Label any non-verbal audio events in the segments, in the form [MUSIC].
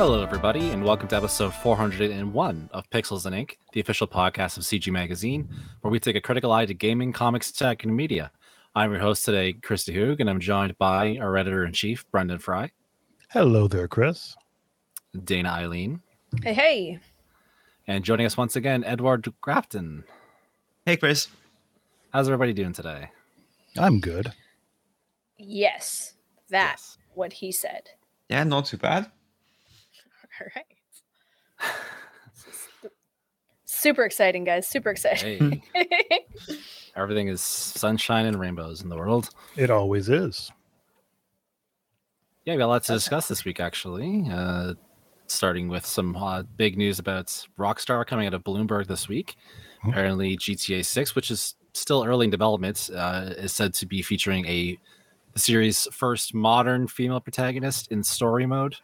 Hello, everybody, and welcome to episode 401 of Pixels and Ink, the official podcast of CG Magazine, where we take a critical eye to gaming, comics, tech, and media. I'm your host today, Chris DeHoog, and I'm joined by our editor in chief, Brendan Frye, Hello there, Chris. Dana Eileen, Hey, hey. and joining us once again, Edward Grafton. Hey, Chris. How's everybody doing today? I'm good. Yes, that's Yes. what he said. Yeah, not too bad. [LAUGHS] All right. Super exciting, guys. Super exciting. Hey, [LAUGHS] everything is sunshine and rainbows in the world. It always is. Yeah, we got lots to discuss this week, actually. Uh, starting with some uh, big news about Rockstar coming out of Bloomberg this week. Hmm. Apparently, GTA 6, which is still early in development, uh, is said to be featuring a the series' first modern female protagonist in story mode.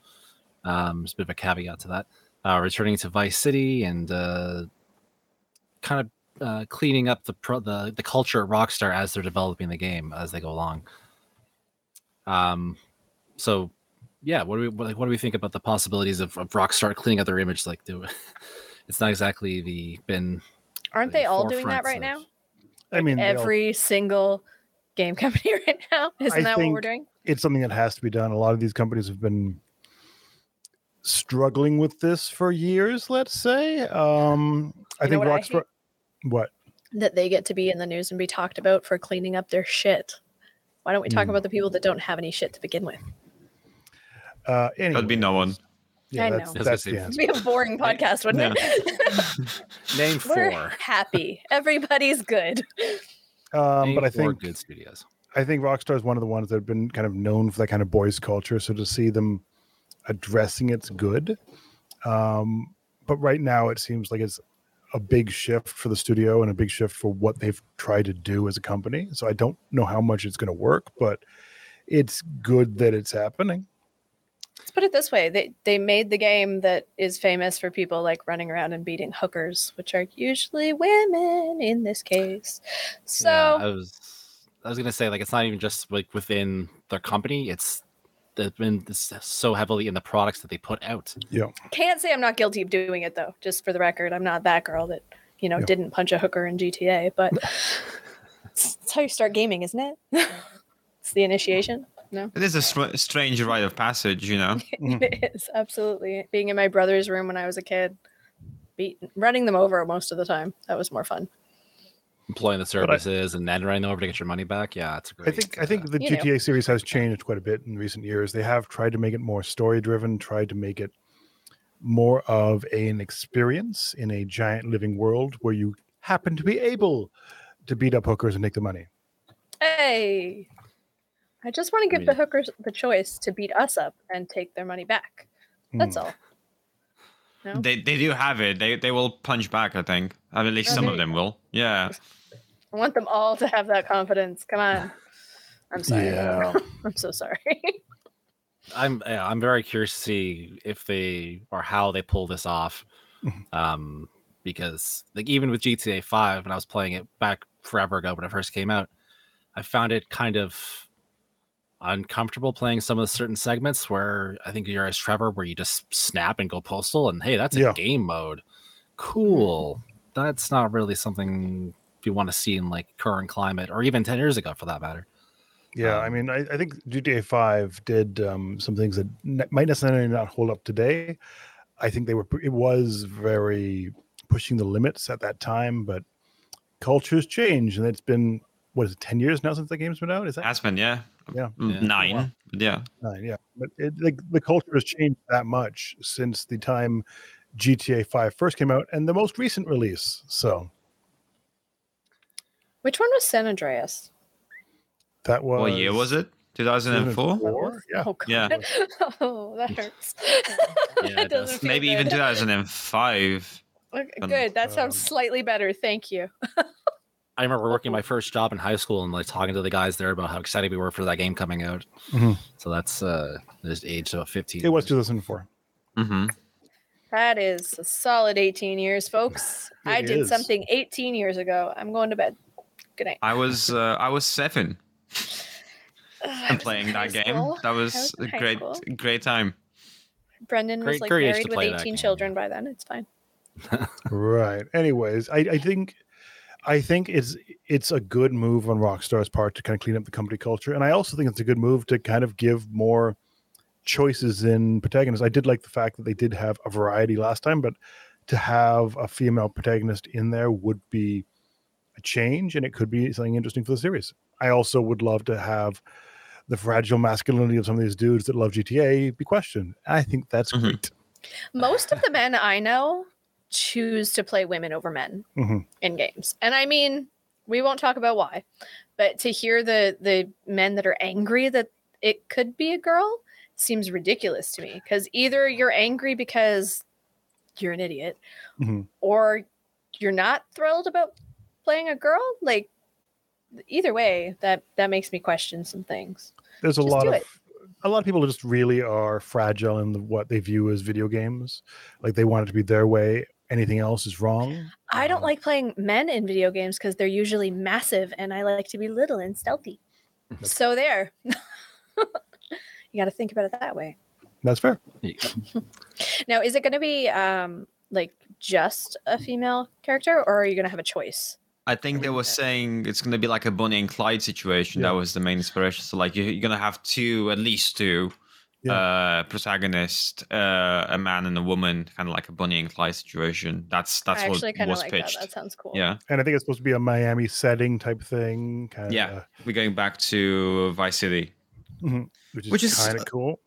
Um, there's a bit of a caveat to that. Uh, returning to Vice City and uh, kind of uh, cleaning up the, pro- the the culture at Rockstar as they're developing the game as they go along. Um, so yeah, what do we what, what do we think about the possibilities of, of Rockstar cleaning up their image? Like, do [LAUGHS] it's not exactly the been Aren't the they all doing that right of- now? I mean, they all- Every single game company [LAUGHS] right now. Isn't I that what we're doing? it's something that has to be done. A lot of these companies have been struggling with this for years. Let's say. Um, I You know think what I Rockstar. what? That they get to be in the news and be talked about for cleaning up their shit. Why don't we talk Hmm. about the people that don't have any shit to begin with? Uh, That'd be no one. Yeah, I that's, know. I was that's gonna the say- answer. It'd be a boring podcast, wouldn't it? [LAUGHS] name 4 We're four? happy. Everybody's good. Um, but I think good studios. I think Rockstar is one of the ones that have been kind of known for that kind of boys culture. So to see them addressing it's good. Um, but right now it seems like it's a big shift for the studio and a big shift for what they've tried to do as a company. So I don't know how much it's going to work, but it's good that it's happening. Let's put it this way: they they made the game that is famous for people like running around and beating hookers, which are usually women in this case. So yeah, I was I was gonna say like it's not even just like within their company. It's they've been uh, so heavily in the products that they put out. Yeah. Can't say I'm not guilty of doing it though. Just for the record, I'm not that girl that you know Yeah. didn't punch a hooker in GTA. But [LAUGHS] it's how you start gaming, isn't it? [LAUGHS] it's the initiation. No, It is a str- strange rite of passage, you know. [LAUGHS] it mm-hmm. is absolutely being in my brother's room when I was a kid, beat running them over most of the time. That was more fun. Employing the I- services and then running over to get your money back. Yeah, it's a great. I think I think the you know. GTA series has changed quite a bit in recent years. They have tried to make it more story driven, tried to make it more of an experience in a giant living world where you happen to be able to beat up hookers and take the money. Hey, I just want to give mean- the hookers the choice to beat us up and take their money back. That's Hmm. all. No? They they do have it. They they will punch back. I think. I mean, at least Oh, some of you them will. Yeah. I want them all to have that confidence. Come on. I'm sorry. Yeah. [LAUGHS] I'm so sorry. [LAUGHS] I'm I'm very curious to see if they or how they pull this off. [LAUGHS] Um, because like even with GTA Five, when I was playing it back forever ago when it first came out, I found it kind of uncomfortable playing some of the certain segments where I think you're as Trevor, where you just snap and go postal, and hey, that's a Yeah. game mode. Cool. That's not really something you want to see in like current climate, or even ten years ago, for that matter. Yeah, I Um, mean, I, I think GTA Five did um, some things that ne- might necessarily not hold up today. I think they were. It was very pushing the limits at that time, but cultures change, and it's been what is it, ten years now since the game's been out? Is that Has been. Yeah. Yeah. Mm, Nine. But yeah. nine? Yeah, but it, like the culture has changed that much since the time GTA 5 first came out and the most recent release. So Which one was San Andreas? that was What year was it? 2004. 2004? Yeah. Oh, God. Yeah. [LAUGHS] oh, that hurts. [LAUGHS] Yeah, [LAUGHS] that it does. doesn't feel Maybe even 2005. Okay, Um, good. That sounds um, slightly better. Thank you. I remember working my first job in high school and like talking to the guys there about how excited we were for that game coming out. Mhm. So that's uh this age of 15. It was 2004. hmm That is a solid 18 years, folks. I did is. something 18 years ago. I'm going to bed. Good night. I was uh, I was seven I and playing that game. school. That was was a great school. great time. Brendan was like great married with 18 children by then. It's fine. [LAUGHS] [LAUGHS] Right. Anyways, I, I think I think it's it's a good move on Rockstar's part to kind of clean up the company culture, and I also think it's a good move to kind of give more choices in protagonists. I did like the fact that they did have a variety last time, but to have a female protagonist in there would be a change, and it could be something interesting for the series. I also would love to have the fragile masculinity of some of these dudes that love GTA be questioned. I think that's Mhm. great. Most of the men I know choose to play women over men Mhm. in games. And I mean, we won't talk about why, but to hear the the men that are angry that it could be a girl seems ridiculous to me because either you're angry because you're an idiot Mhm. or you're not thrilled about playing a girl like either way that that makes me question some things there's a Just lot of it. a lot of people just really are fragile in what they view as video games like they want it to be their way anything else is wrong I don't Uh, like playing men in video games because they're usually massive and I like to be little and stealthy. [LAUGHS] so there. [LAUGHS] you got to think about it that way. that's fair [LAUGHS] Now, is it going to be um like just a female character or are you going to have a choice? I think they were saying it's going to be like a Bonnie and Clyde situation. Yeah. That was the main inspiration. So like you're, you're going to have two, at least two, uh, protagonists, uh, a man and a woman, kind of like a Bonnie and Clyde situation. That's that's I what actually kind of was like pitched. that. That sounds cool. Yeah, and i think it's supposed to be a miami setting type thing kind Yeah. we're going back to Vice City. which is, Which is- kind of cool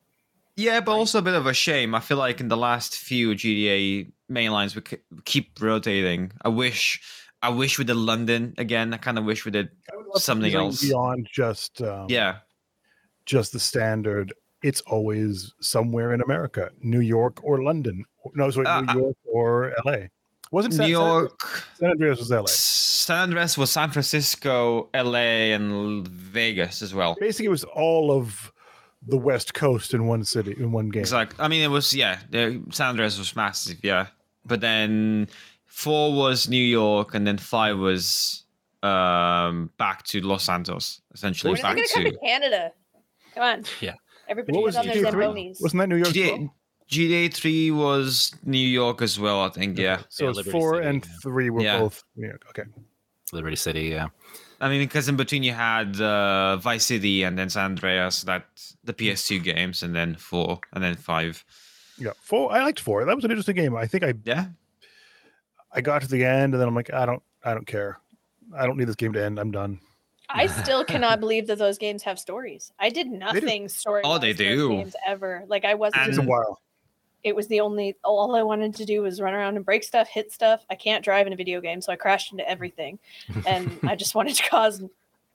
Yeah, but also a bit of a shame. I feel like in the last few GTA mainlines, we keep rotating. I wish, I wish we did London again. I kind of wish we did. I would love to Something else. beyond just um, Yeah, just the standard it's always somewhere in america new york or london no sorry Uh, new york or la wasn't New San, York. san andreas was la San Andreas was San Francisco, LA, and Vegas as well. basically it was all of the west coast in one city in one game Exactly. I mean, it was yeah. The San Andreas was massive, yeah. But then four was New York, and then five was um back to Los Santos, essentially When is it back going to come to to Canada? Come on. Yeah. Everybody what was on their GTA 3? Zambonis. wasn't that new york as well? GTA. GTA three was New York as well, I think. Yeah. so Yeah, four City, and yeah. three were Yeah. both new york okay Liberty City, yeah. I mean, because in between you had uh, Vice City and then San Andreas, that the PS2 games, and then four, and then five. yeah four i liked four that was an interesting game i think i Yeah. i got to the end and then i'm like i don't i don't care i don't need this game to end i'm done I [LAUGHS] still cannot believe that those games have stories. I did nothing story. Oh, they do. Games ever. Like I wasn't. it's a And- while it was the only. All I wanted to do was run around and break stuff, hit stuff. I can't drive in a video game, so I crashed into everything, and I just wanted to [LAUGHS] cause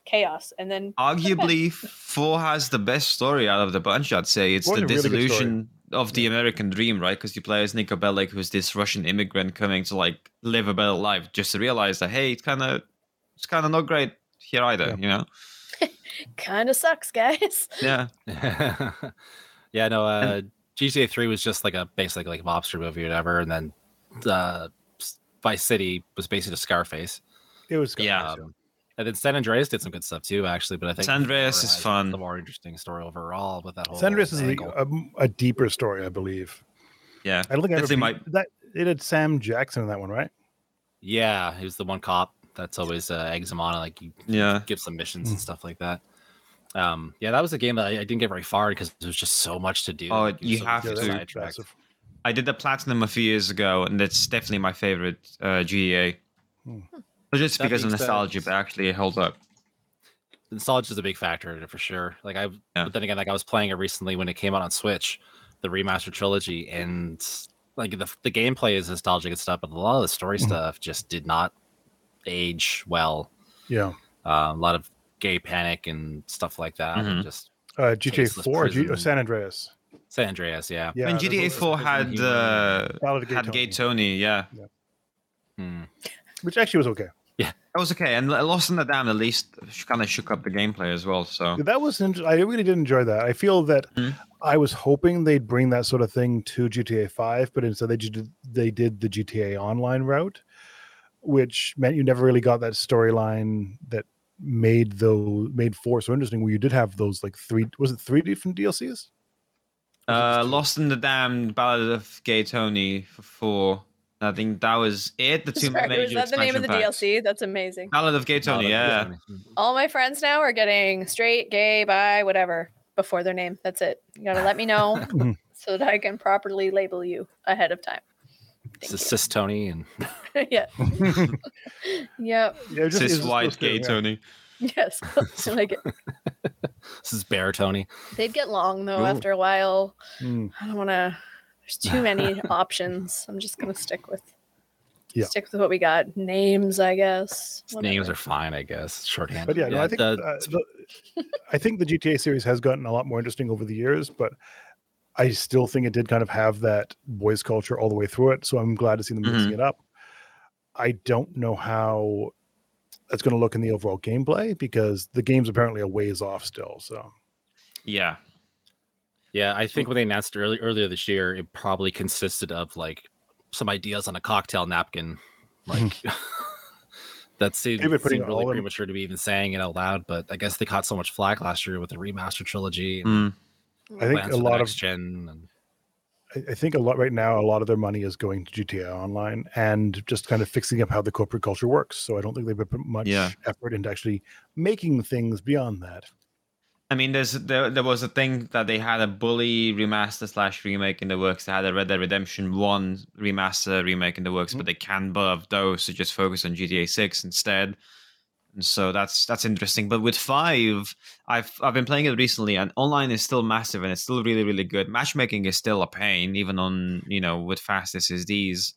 chaos. And then Arguably, four has the best story out of the bunch. I'd say it's Four's the a really dissolution of the American dream, right? Because you play as Niko Bellic, who's this Russian immigrant coming to like live a better life, just to realize that hey, it's kind of it's kind of not great here either, Yeah. you know? [LAUGHS] kind of sucks, guys. [LAUGHS] Yeah, [LAUGHS] yeah, no, uh, GTA 3 was just like a basic like mobster movie or whatever, and then uh, Vice City was basically Scarface. it was Yeah. Um, and then San Andreas did some good stuff too, actually. But I think San Andreas is fun. The more interesting story overall with that whole. San Andreas is the, a, a deeper story, I believe. yeah. I don't think I ever Definitely beat- that. It had Sam Jackson in that one, right? yeah, he was the one cop that's always uh, eggs like you Yeah. give some missions Mm. and stuff like that. Um, yeah, that was a game that I, I didn't get very far because there was just so much to do. Oh, like, you so have to. that's sidetracked. impressive. I did the platinum a few years ago, and that's definitely my favorite uh, GTA. Hmm. Not just That because of being said- nostalgia, but actually it holds up. nostalgia is a big factor in it for sure. Like I, Yeah. but then again, like I was playing it recently when it came out on Switch, the remastered trilogy, and like the the gameplay is nostalgic and stuff, but a lot of the story Mhm. stuff just did not age well. Yeah. Um, a lot of gay panic and stuff like that. and Mhm. just Uh, GTA Four, G- or. San Andreas. San Andreas, yeah. Yeah. and there's GTA a- 4 had uh, Gay had Tony. Gay Tony, yeah. Hmm. Which actually was okay. Yeah, that was okay, and Lost and the Damned at least kind of shook up the gameplay as well. So That was inter- I really did enjoy that. I feel that Mhm. I was hoping they'd bring that sort of thing to GTA 5, but instead they did, they did the GTA online route, which meant you never really got that storyline that made those made four so interesting where you did have those like three was it three different DLCs? Uh, Lost and the Damned, Ballad of Gay Tony for four. I think that was it. The [LAUGHS] two Sorry, major was that the name of the packs. DLC? That's amazing. Ballad of Gay Tony, yeah. [LAUGHS] All my friends now are getting straight, gay, bi, whatever before their name. That's it. You gotta let me know [LAUGHS] Mhm. so that I can properly label you ahead of time. It's Thank a [LAUGHS] cis Tony and you. yeah. [LAUGHS] Yep. Yeah, just- it's Cis just white to- gay yeah. Tony. Yes. [LAUGHS] I like it. this is Bear Tony. They'd get long though Ooh. after a while. Mm. I don't want to. There's too many options. I'm just gonna stick with. Yeah. Stick with what we got. Names, I guess. Names are fine, I guess. Shorthand. But yeah, no, I think the- uh, the, I think the GTA series has gotten a lot more interesting over the years, but I still think it did kind of have that boys culture all the way through it. So I'm glad to see them mixing Mhm. it up. I don't know how that's going to look in the overall gameplay because the game's apparently a ways off still. So Yeah. Yeah, I think when they announced early, earlier this year, it probably consisted of like some ideas on a cocktail napkin. Like [LAUGHS] that seemed, They've been putting seemed all really in- premature to be even saying it out loud, but I guess they caught so much flack last year with the remaster trilogy and Mm. I think a lot of gen. And I, think a lot right now, a lot of their money is going to GTA Online and just kind of fixing up how the corporate culture works. So I don't think they've put much Yeah. effort into actually making things beyond that. I mean, there's there, there was a thing that they had a bully remaster slash remake in the works. They had a Red Dead Redemption One remaster remake in the works, mm-hmm. but they canned both those to just focus on GTA Six instead. And so that's that's interesting. But with five, I've I've been playing it recently, and online is still massive and it's still really really good. Matchmaking is still a pain, even on you know with fast SSDs.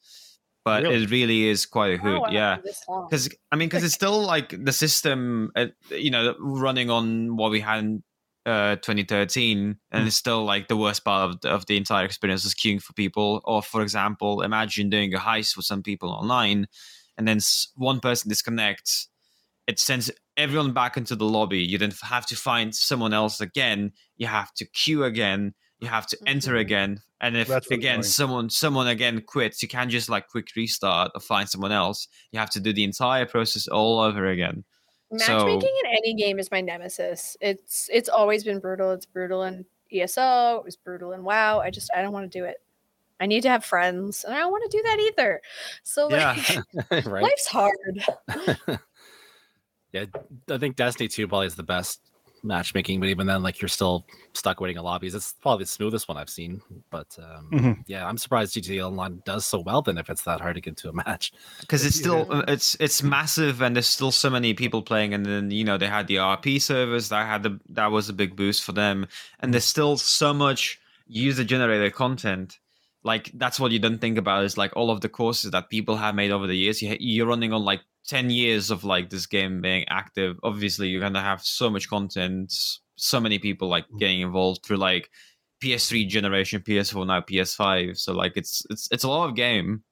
But Really? it really is quite a hoot. How yeah after this long? because I mean, because it's still like the system, uh, you know, running on what we had in uh, 2013, and it's still like the worst part of the, of the entire experience is queuing for people. Or, for example, imagine doing a heist with some people online, and then one person disconnects. It sends everyone back into the lobby. You then have to find someone else again. You have to queue again. You have to enter Mhm. again. And if That's again someone someone again quits, you can't just like quick restart or find someone else. You have to do the entire process all over again. Matchmaking So- in any game is my nemesis. It's it's always been brutal. It's brutal in ESO. It was brutal in WoW. I just I don't want to do it. I need to have friends, and I don't want to do that either. So like, yeah, [LAUGHS] right. life's hard. [LAUGHS] Yeah, I think Destiny 2 probably is the best matchmaking, but even then, like you're still stuck waiting in lobbies. It's probably the smoothest one I've seen. But um, Mhm. yeah, I'm surprised GTA Online does so well then if it's that hard to get to a match. because it's still uh, it's it's massive and there's still so many people playing and then you know they had the rp servers that had the that was a big boost for them and there's still so much user generated content like that's what you don't think about is like all of the courses that people have made over the years you, you're running on like 10 years of like this game being active obviously you're gonna have so much content so many people like getting involved through like ps3 generation ps4 now ps5 so like it's it's it's a lot of game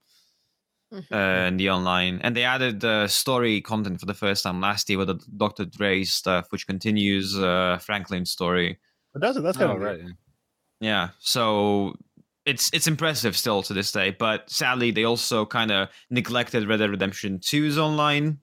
Mhm. uh, in the online, and they added uh, story content for the first time last year with the Dr. Dre stuff, which continues uh, Franklin's story. It? That's kind Oh, of right. Yeah, so it's it's impressive still to this day, but sadly they also kind of neglected Red Dead Redemption 2's online.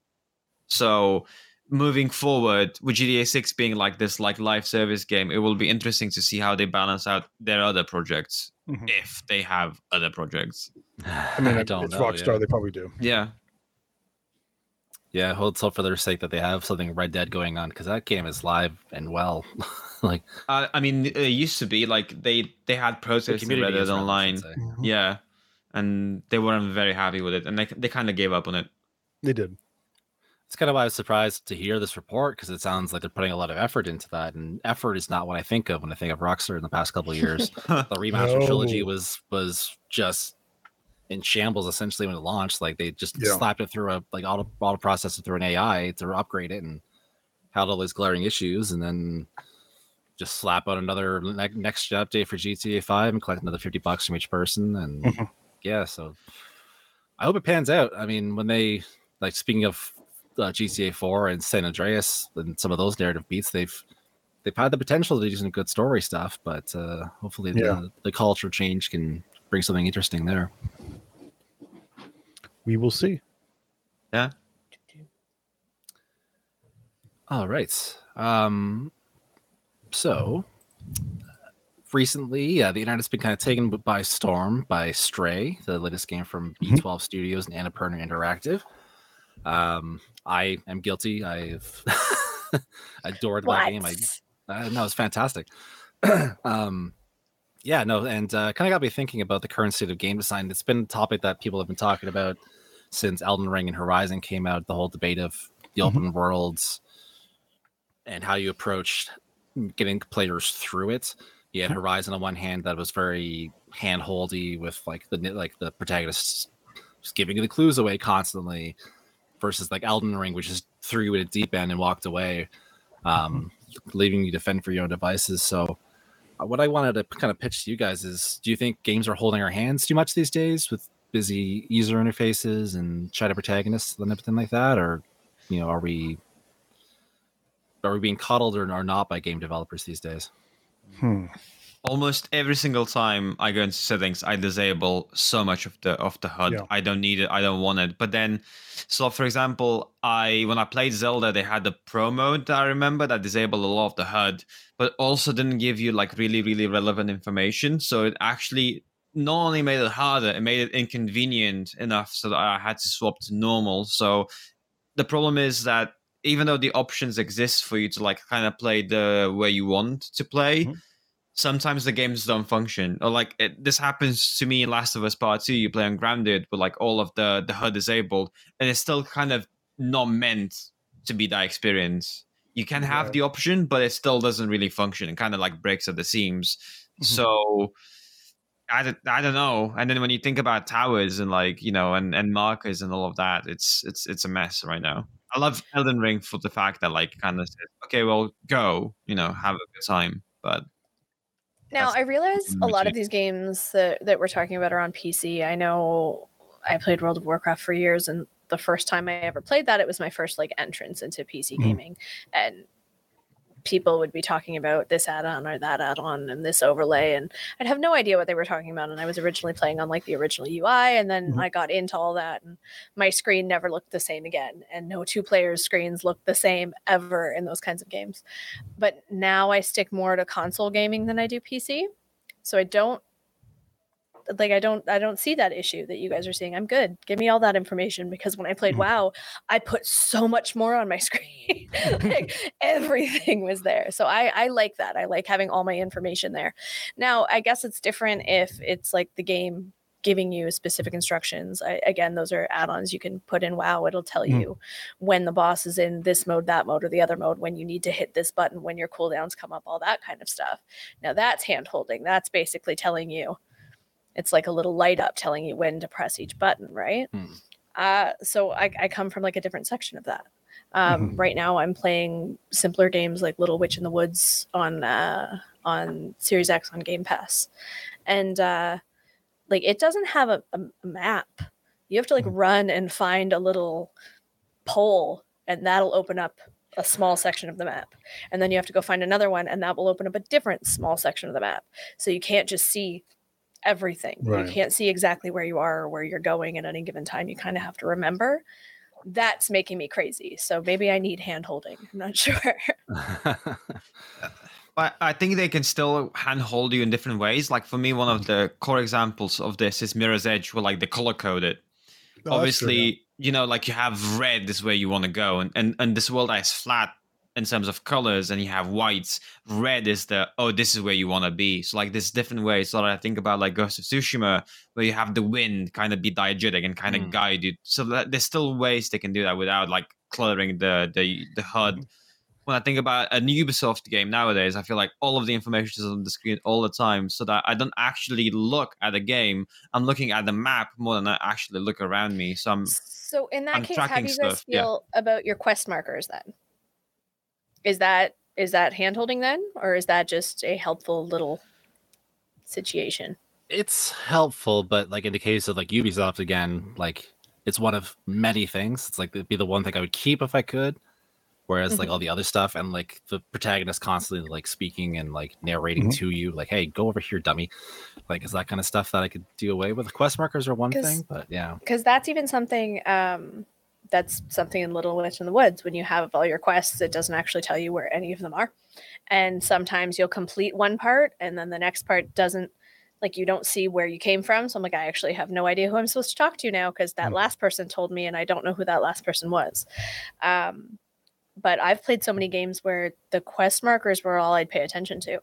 So moving forward with GTA 6 being like this like live service game, it will be interesting to see how they balance out their other projects Mhm. if they have other projects. [SIGHS] I mean, I don't it's know. Rockstar. yeah. They probably do. Yeah. Yeah, let's hope for their sake that they have something Red Dead going on because that game is live and well. [LAUGHS] like Uh, I mean, it used to be like they they had the protests in community Reddit is relevant, I online. Mm-hmm. Yeah, and they weren't very happy with it, and they they kind of gave up on it. They did. It's kind of why I was surprised to hear this report because it sounds like they're putting a lot of effort into that, and effort is not what I think of when I think of Rockstar in the past couple of years. [LAUGHS] the remaster trilogy was was just in shambles essentially when it launched. Like they just Yeah. slapped it through a like auto auto process it through an AI to upgrade it and had all these glaring issues, and then just slap out another ne- next update for GTA Five and collect another fifty bucks from each person, and Mhm. yeah, so I hope it pans out. I mean, when they like speaking of uh, GTA Four and San Andreas and some of those narrative beats, they've they've had the potential to do some good story stuff, but uh, hopefully Yeah. the, the culture change can bring something interesting there. We will see. Yeah. All right. Um, so recently, uh, the internet's been kind of taken by storm by Stray, the latest game from Mhm. B12 Studios and Annapurna Interactive. Um, I am guilty. I've [LAUGHS] adored that game. I uh, no, it's fantastic. [CLEARS THROAT] um, yeah, no, and uh, kind of got me thinking about the current state of game design. It's been a topic that people have been talking about since Elden Ring and Horizon came out. The whole debate of the Mhm. open worlds and how you approach getting players through it. You had Horizon on one hand that was very handholdy with like the like the protagonists just giving the clues away constantly, versus like Elden Ring, which just threw you at a deep end and walked away, um, leaving you to fend for your own devices. So, what I wanted to kind of pitch to you guys is: Do you think games are holding our hands too much these days with busy user interfaces and shadow protagonists and everything like that, or you know, are we are we being coddled or, or not by game developers these days? Hmm. Almost every single time I go into settings, I disable so much of the of the HUD. Yeah. I don't need it. I don't want it. But then, so for example, I when I played Zelda, they had the Pro mode. that I remember that disabled a lot of the HUD, but also didn't give you like really really relevant information. So it actually not only made it harder, it made it inconvenient enough so that I had to swap to normal. So the problem is that even though the options exist for you to like kind of play the way you want to play, Mhm. Sometimes the games don't function. Or like it, this happens to me in Last of Us Part Two. You play on Grounded with like all of the the HUD disabled, and it's still kind of not meant to be that experience. You can have Right. the option, but it still doesn't really function. It kind of like breaks at the seams. Mhm. So I don't, I don't know. And then when you think about towers and like you know and and markers and all of that, it's it's it's a mess right now. I love Elden Ring for the fact that like kind of says, okay, well, go, you know, have a good time. But Now I realize a lot of these games that, that we're talking about are on PC. I know I played World of Warcraft for years, and the first time I ever played that, it was my first like entrance into PC Mhm. gaming, and people would be talking about this add-on or that add-on and this overlay, and I'd have no idea what they were talking about. And I was originally playing on like the original UI, and then Mhm. I got into all that, and my screen never looked the same again, and no two players' screens look the same ever in those kinds of games but now I stick more to console gaming than I do PC. So I don't like I don't I don't see that issue that you guys are seeing. I'm good. Give me all that information because when I played Mhm. WoW, I put so much more on my [LAUGHS] screen. like [LAUGHS] everything was there. So I I like that. I like having all my information there. Now, I guess it's different if it's like the game giving you specific instructions. I, again, those are add-ons you can put in WoW. It'll tell Mm. you when the boss is in this mode, that mode, or the other mode, when you need to hit this button, when your cooldowns come up, all that kind of stuff. Now that's hand holding. That's basically telling you it's like a little light up telling you when to press each button, right? Hmm. Uh, so I, I come from like a different section of that. Um, Mhm. Right now, I'm playing simpler games like Little Witch in the Woods on uh, on Series X on Game Pass, and uh, like it doesn't have a, a map. You have to like Mhm. run and find a little pole, and that'll open up a small section of the map. And then you have to go find another one, and that will open up a different small section of the map. So you can't just see everything. Right. You can't see exactly where you are or where you're going at any given time. You kind of have to remember. That's making me crazy. So maybe I need hand holding. I'm not [LAUGHS] sure. [LAUGHS] I, I think they can still handhold you in different ways. Like for me, one of the core examples of this is Mirror's Edge, where like they color coded. it. Oh, that's true, Obviously, yeah. you know, like you have red is where you want to go, and, and and this world is flat in terms of colors, and you have whites. Red is the oh, this is where you want to be. So like this different ways. So I think about like Ghost of Tsushima, where you have the wind kind of be diegetic and kind of Mm. guide you. So that, there's still ways they can do that without like cluttering the the the HUD when I think about a Ubisoft game nowadays, I feel like all of the information is on the screen all the time, so that I don't actually look at the game. I'm looking at the map more than I actually look around me. So I'm So in that I'm case, how do you guys stuff, yeah. feel about your quest markers then? Is that is that hand holding then, or is that just a helpful little situation? it's helpful, but like in the case of like Ubisoft again, like it's one of many things. It's like it'd be the one thing I would keep if I could. Whereas like all the other stuff and like the protagonist constantly like speaking and like narrating Mhm. to you, like, hey, go over here, dummy. Like is that kind of stuff that I could do away with. Quest markers are one thing, but yeah. because that's even something um, that's something in Little Witch in the Woods. When you have all your quests, it doesn't actually tell you where any of them are. And sometimes you'll complete one part and then the next part doesn't like you don't see where you came from. So I'm like, I actually have no idea who I'm supposed to talk to now because that Mm. last person told me and I don't know who that last person was. Um, but I've played so many games where the quest markers were all I'd pay attention to.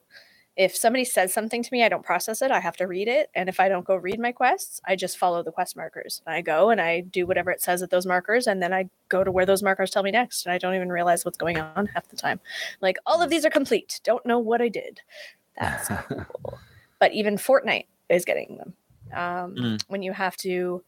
If somebody says something to me, I don't process it. I have to read it. And if I don't go read my quests, I just follow the quest markers. I go and I do whatever it says at those markers. And then I go to where those markers tell me next. And I don't even realize what's going on half the time. Like, all of these are complete. Don't know what I did. That's [LAUGHS] cool. But even Fortnite is getting them. Um, Mm. When you have to,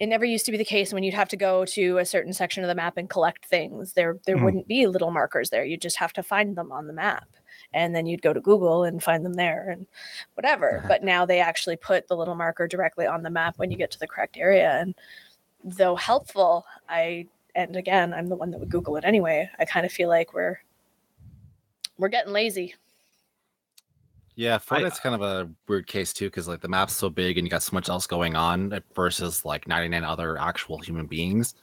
it never used to be the case when you'd have to go to a certain section of the map and collect things. There, there Mm. wouldn't be little markers there. You just have to find them on the map, and then you'd go to Google and find them there and whatever. Uh-huh. But now they actually put the little marker directly on the map when you get to the correct area. And though helpful, I and again, I'm the one that would Google it anyway. I kind of feel like we're we're getting lazy. Yeah, I- Fortnite's kind of a weird case too, because like the map's so big and you got so much else going on versus like 99 other actual human beings.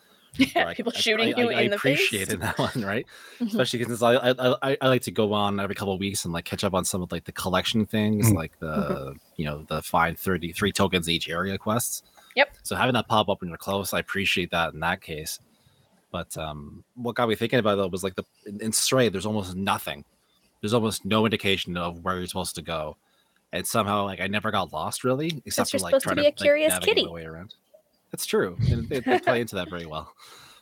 I- People shooting I, you I, I in the face. I appreciated that one, right? Mhm. Especially because I, I I like to go on every couple of weeks and like catch up on some of like the collection things, Mhm. like the you know the find 33 tokens each area quests. Yep. So having that pop up when you're close, I appreciate that in that case. But um, what got me thinking about though was like the in, in Stray, there's almost nothing. There's almost no indication of where you're supposed to go, and somehow like I never got lost really, except you're for like supposed to trying be to a curious like, kitty. way around. That's true. And they, they play into that very well.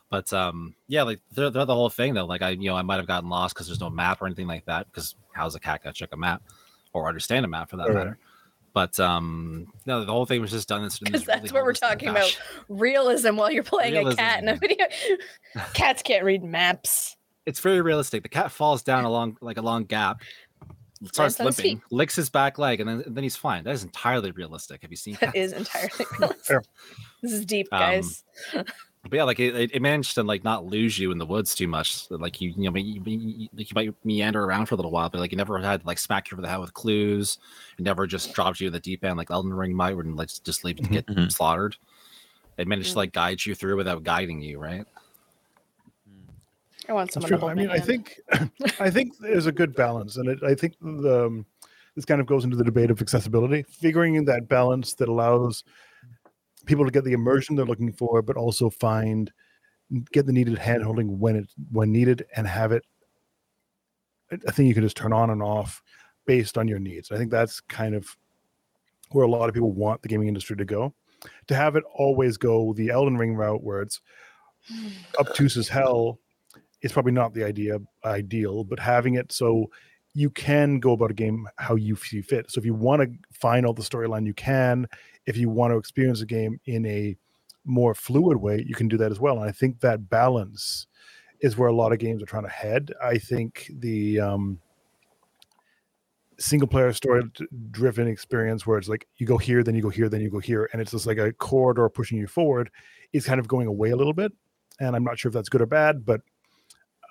But um, yeah, like they're, they're the whole thing though. Like I, you know, I might have gotten lost because there's no map or anything like that. Because how's a cat gonna check a map or understand a map for that Right. matter? But um, no, the whole thing was just done in this Because really that's what we're talking about. Realism while you're playing a cat in a video. [LAUGHS] Cats can't read maps. It's very realistic. The cat falls down along like a long gap, starts Lands on his limping, licks his back leg, and then then he's fine. That is entirely realistic. Have you seen [LAUGHS] That cats? is entirely [LAUGHS] realistic. This is deep, Um, guys. [LAUGHS] But yeah, like it, it- it managed to like not lose you in the woods too much. Like you, you know, you, you, like you might meander around for a little while, but like you never had to like smack you over the head with clues. It never just dropped you in the deep end like Elden Ring might, and like just leave you to get Mhm. slaughtered. It managed to like guide you through without guiding you, right? I want someone true. to hold I mean, I hand. think, [LAUGHS] I think there's a good balance, and it, I think the um, this kind of goes into the debate of accessibility, figuring in that balance that allows people to get the immersion they're looking for, but also find get the needed handholding when it when needed, and have it. a thing you can just turn on and off based on your needs. I think that's kind of where a lot of people want the gaming industry to go. To have it always go the Elden Ring route, where it's [SIGHS] obtuse as hell is probably not the idea ideal, but having it so you can go about a game how you see fit. So if you want to find all the storyline, you can. If you want to experience a game in a more fluid way, you can do that as well. And I think that balance is where a lot of games are trying to head. I think the um, single player story driven experience where it's like you go here, then you go here, then you go here, and it's just like a corridor pushing you forward is kind of going away a little bit. And I'm not sure if that's good or bad, but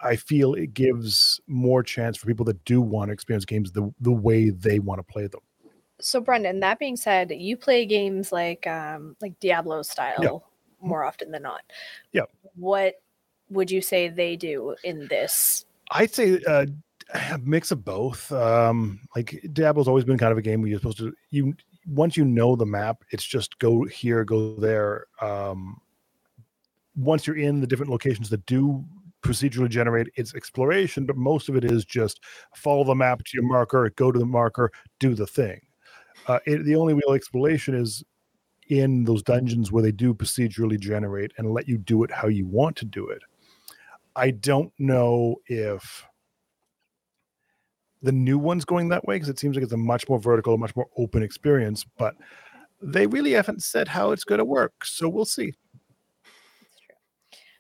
I feel it gives more chance for people that do want to experience games the the way they want to play them. So, Brendan, that being said, you play games like um like Diablo style more often than not. Yeah. What would you say they do in this? I'd say uh, a mix of both. Um, like Diablo's always been kind of a game where you're supposed to you once you know the map, it's just go here, go there. Um, once you're in the different locations that do procedurally generate its exploration, but most of it is just follow the map to your marker, go to the marker, do the thing. Uh, it, the only real exploration is in those dungeons where they do procedurally generate and let you do it how you want to do it. I don't know if the new one's going that way because it seems like it's a much more vertical, much more open experience, but they really haven't said how it's going to work. So we'll see.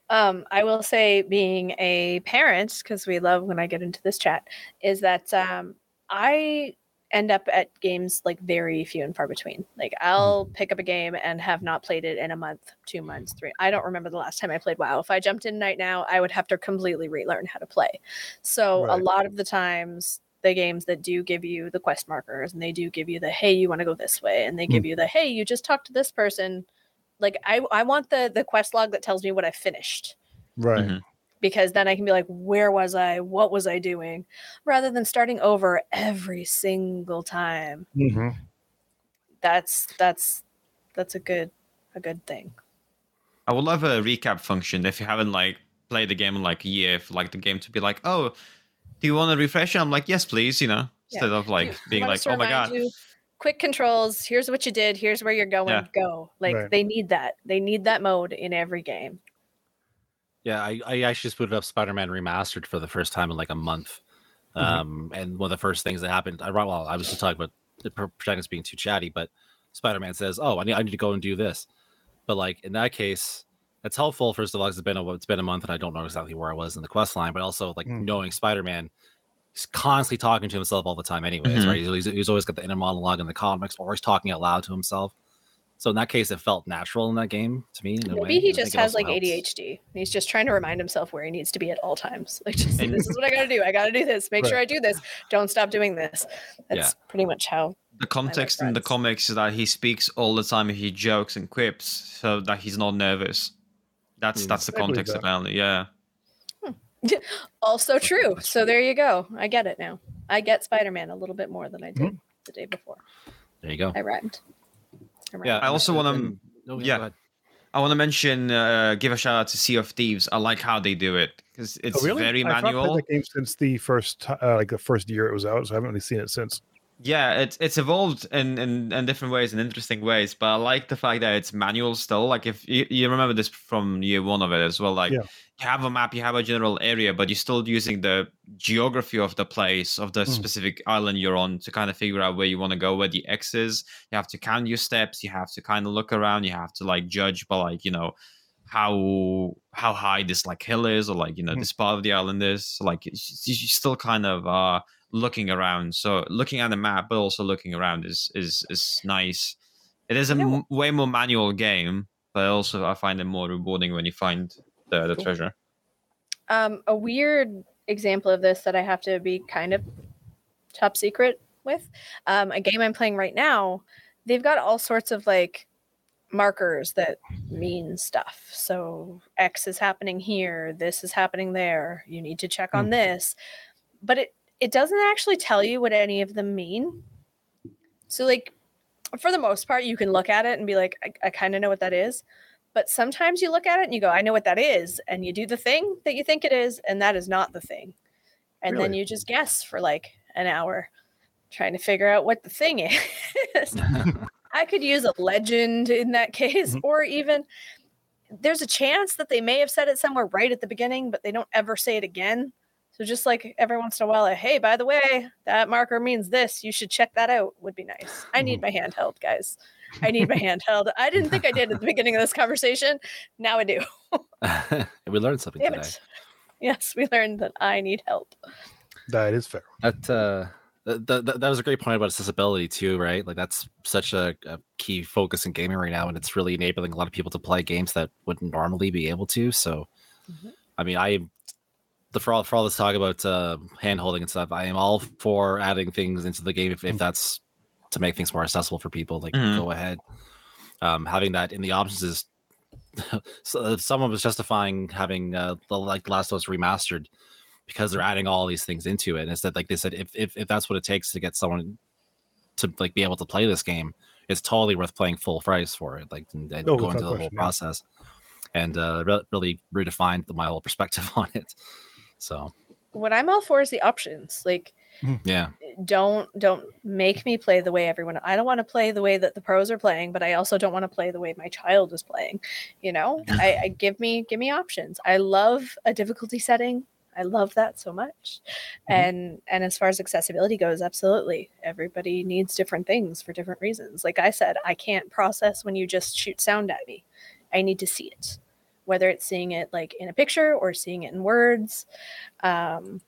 Um, I will say, being a parent, because we love when I get into this chat, is that um, I end up at games like very few and far between. Like I'll pick up a game and have not played it in a month, two months, three. I don't remember the last time I played WoW. If I jumped in right now, I would have to completely relearn how to play. So a lot of the times the games that do give you the quest markers and they do give you the hey you want to go this way and they give you the hey you just talked to this person like I I want the the quest log that tells me what I finished Right. Mhm. because then I can be like, where was I? What was I doing? Rather than starting over every single time. Mhm. That's that's that's a good a good thing. I would love a recap function if you haven't like played the game in like a year, for like the game to be like, oh, do you want to refresh? I'm like, yes, please. You know, Yeah. instead of like being like, oh my god, you, quick controls. Here's what you did. Here's where you're going. Yeah. Go. Like Right. they need that. They need that mode in every game. Yeah, I, I actually just booted up Spider-Man Remastered for the first time in like a month. Mhm. Um, and one of the first things that happened, I well, I was just talking about the protagonist being too chatty, but Spider-Man says, "Oh, I need, I need to go and do this." But like in that case, it's helpful. First of all, 'cause it's been a it's been a month, and I don't know exactly where I was in the quest line. But also, like Mm. knowing Spider-Man, he's constantly talking to himself all the time, anyways. Mhm. Right? He's, he's always got the inner monologue in the comics, or he's talking out loud to himself. So in that case, it felt natural in that game to me. In a way. Maybe he just has like helps. ADHD. He's just trying to remind himself where he needs to be at all times. [LAUGHS] Like, just And- this is what I got to do. I got to do this. Make sure I do this. Don't stop doing this. That's Yeah. pretty much how. the context in the comics is that he speaks all the time. He jokes and quips, so that he's not nervous. That's Mm. that's the context apparently. Yeah. [LAUGHS] Also true. So there you go. I get it now. I get Spider Man a little bit more than I did the day before. There you go. I rhymed. I rhymed. Yeah, I also wanna- and- no, yeah. go ahead. I want to mention, uh, give a shout out to Sea of Thieves. I like how they do it because it's Oh, really? very I've not played manual. that game since the first, uh, like the first year it was out, so I haven't really seen it since. Yeah, it's it's evolved in, in in different ways, in interesting ways. But I like the fact that it's manual still. Like if you, you remember this from year one of it as well. Like Yeah. you have a map, you have a general area, but you're still using the geography of the place of the Mm. specific island you're on to kind of figure out where you want to go, where the X is. You have to count your steps. You have to kind of look around. You have to like judge by like you know how how high this like hill is or like you know Mm. this part of the island is. So, like you you still kind of uh looking around. So looking at the map, but also looking around is is is nice. It is a m- way more manual game, but also I find it more rewarding when you find the, the Cool. treasure. Um, a weird example of this that I have to be kind of top secret with. Um, a game I'm playing right now, they've got all sorts of like markers that mean stuff. So X is happening here, this is happening there. You need to check on Hmm. this. But it it doesn't actually tell you what any of them mean. So like for the most part, you can look at it and be like, I, I kind of know what that is. But sometimes you look at it and you go, I know what that is. And you do the thing that you think it is, and that is not the thing. And then you just guess for like an hour trying to figure out what the thing [LAUGHS] is. [LAUGHS] I could use a legend in that case, Mhm. or even there's a chance that they may have said it somewhere right at the beginning, but they don't ever say it again. So just like every once in a while, a, hey, by the way, that marker means this. You should check that out. Would be nice. I need my handheld, guys. I need my handheld. I didn't think I did at the [LAUGHS] beginning of this conversation. Now I do. [LAUGHS] [LAUGHS] we learned something Damn today. it. Yes, we learned that I need help. That is fair. That uh, th- th- th- that was a great point about accessibility too, right? Like that's such a, a key focus in gaming right now, and it's really enabling a lot of people to play games that wouldn't normally be able to. So, Mhm. I mean, I the for all for all this talk about uh, hand holding and stuff, I am all for adding things into the game if, if that's to make things more accessible for people. Like, Mhm. go ahead. Um, having that in the options is. [LAUGHS] so, uh, someone was justifying having uh, the like Last of Us remastered because they're adding all these things into it. And instead, like they said, if, if if that's what it takes to get someone to like be able to play this game, it's totally worth playing full price for it. Like and, and Oh, going without through the whole yeah. process, and uh, re- really redefined my whole [LAUGHS] perspective on it. So. What I'm all for is the options. Like, yeah, don't don't make me play the way everyone i don't want to play the way that the pros are playing but i also don't want to play the way my child is playing you know? [LAUGHS] I, I give me give me options. I love a difficulty setting. I love that so much. Mhm. and and as far as accessibility goes absolutely. Everybody needs different things for different reasons. Like i said i can't process when you just shoot sound at me. I need to see it whether it's seeing it like in a picture or seeing it in words um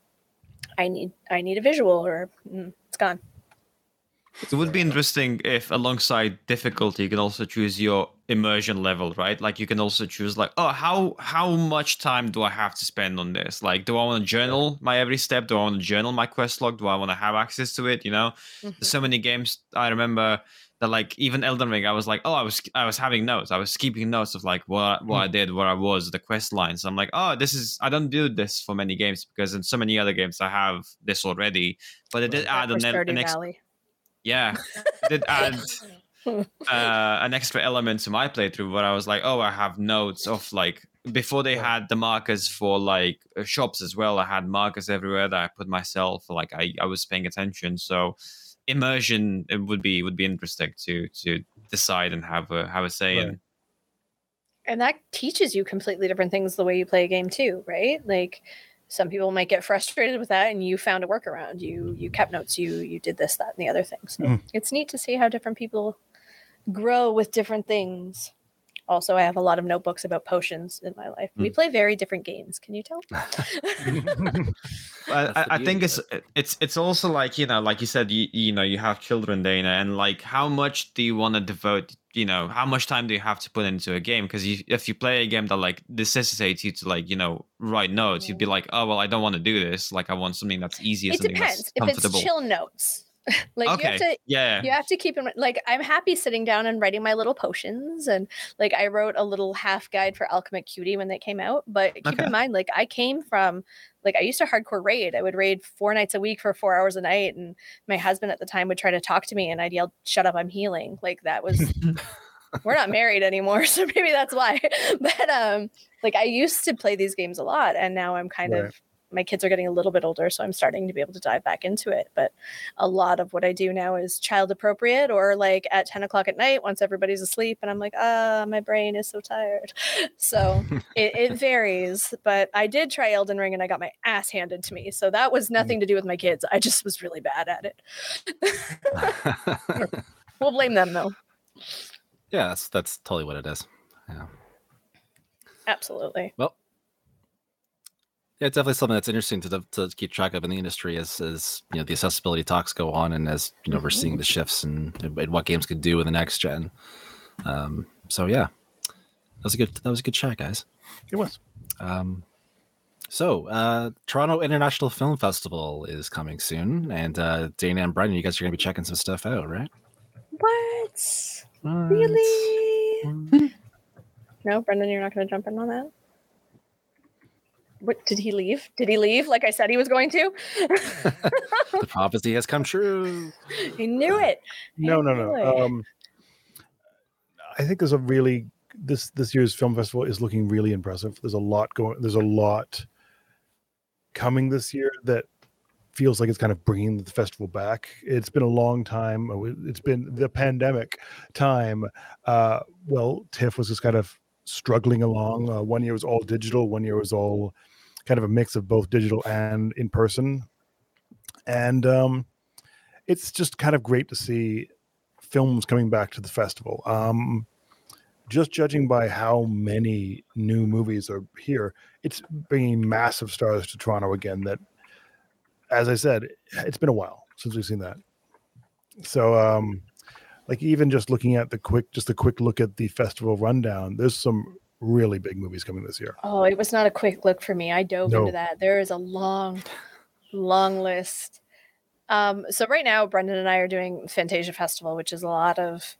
I need I need a visual or mm, it's gone. It would be interesting if, alongside difficulty, you can also choose your immersion level, right? Like you can also choose like, oh, how how much time do I have to spend on this? Like, do I want to journal my every step? Do I want to journal my quest log? Do I want to have access to it? You know, Mhm. there's so many games I remember that like even Elden Ring, I was like, oh, I was I was having notes. I was keeping notes of like what what I did, where I was, the quest lines. I'm like, oh, this is I don't do this for many games because in so many other games I have this already. But it did That add an, an ex- Valley. yeah, did add [LAUGHS] uh, an extra element to my playthrough where I was like, oh, I have notes of like before they had the markers for like uh, shops as well. I had markers everywhere that I put myself. Like I, I was paying attention. So immersion it would be would be interesting to to decide and have a have a say Right. in. and that teaches you completely different things the way you play a game too right like some people might get frustrated with that and you found a workaround you you kept notes you you did this that and the other thing so Mhm. it's neat to see how different people grow with different things also i have a lot of notebooks about potions in my life. We mm. play very different games. Can you tell? [LAUGHS] [LAUGHS] I, I, the I beauty think it's it's it's also like you know like you said you you know you have children Dana and like how much do you want to devote you know how much time do you have to put into a game? Because you, if you play a game that like necessitates you to like you know write notes you'd be mm. like oh well I don't want to do this. Like I want something that's easy it something depends. That's if comfortable. it's chill notes [LAUGHS] like you have to yeah you have to keep in mind like i'm happy sitting down and writing my little potions and like i wrote a little half guide for alchemic cutie when they came out but keep Okay. in mind like i came from like i used to hardcore raid i would raid four nights a week for four hours a night and my husband at the time would try to talk to me and i'd yell shut up i'm healing like that was [LAUGHS] we're not married anymore [LAUGHS] so maybe that's why but um like i used to play these games a lot and now i'm kind Right. of my kids are getting a little bit older so i'm starting to be able to dive back into it but a lot of what i do now is child appropriate or like at 10 o'clock at night once everybody's asleep and i'm like ah my brain is so tired. [LAUGHS] So [LAUGHS] it, it varies but i did try elden ring and i got my ass handed to me so that was nothing to do with my kids i just was really bad at it. [LAUGHS] We'll blame them though. Yeah, that's that's totally what it is. Yeah. absolutely. Well, yeah, it's definitely something that's interesting to to keep track of in the industry as as you know the accessibility talks go on, and as you know we're seeing the shifts and, and what games could do with the next gen. Um, so yeah, that was a good that was a good chat, guys. It was. Um, so uh, Toronto International Film Festival is coming soon, and uh, Dana and Brendan, you guys are gonna be checking some stuff out, right? what What? really no brendan you're not going to jump in on that what did he leave did he leave like i said he was going to [LAUGHS] the prophecy has come true. [LAUGHS] he knew it No, no, Really? no. Um, I think there's a really this this year's film festival is looking really impressive. There's a lot going. There's a lot coming this year that feels like it's kind of bringing the festival back. It's been a long time. uh, It's been the pandemic time. Uh, well, TIFF was just kind of struggling along. Uh, one year was all digital. One year was all kind of a mix of both digital and in person. And um, it's just kind of great to see films coming back to the festival. Um, just judging by how many new movies are here, it's bringing massive stars to Toronto again. That, as I said, it's been a while since we've seen that. So, um, like even just looking at the quick, just a quick look at the festival rundown, there's some really big movies coming this year. oh it was not a quick look for me i dove No. into that there is a long long list um so right now brendan and i are doing fantasia festival which is a lot of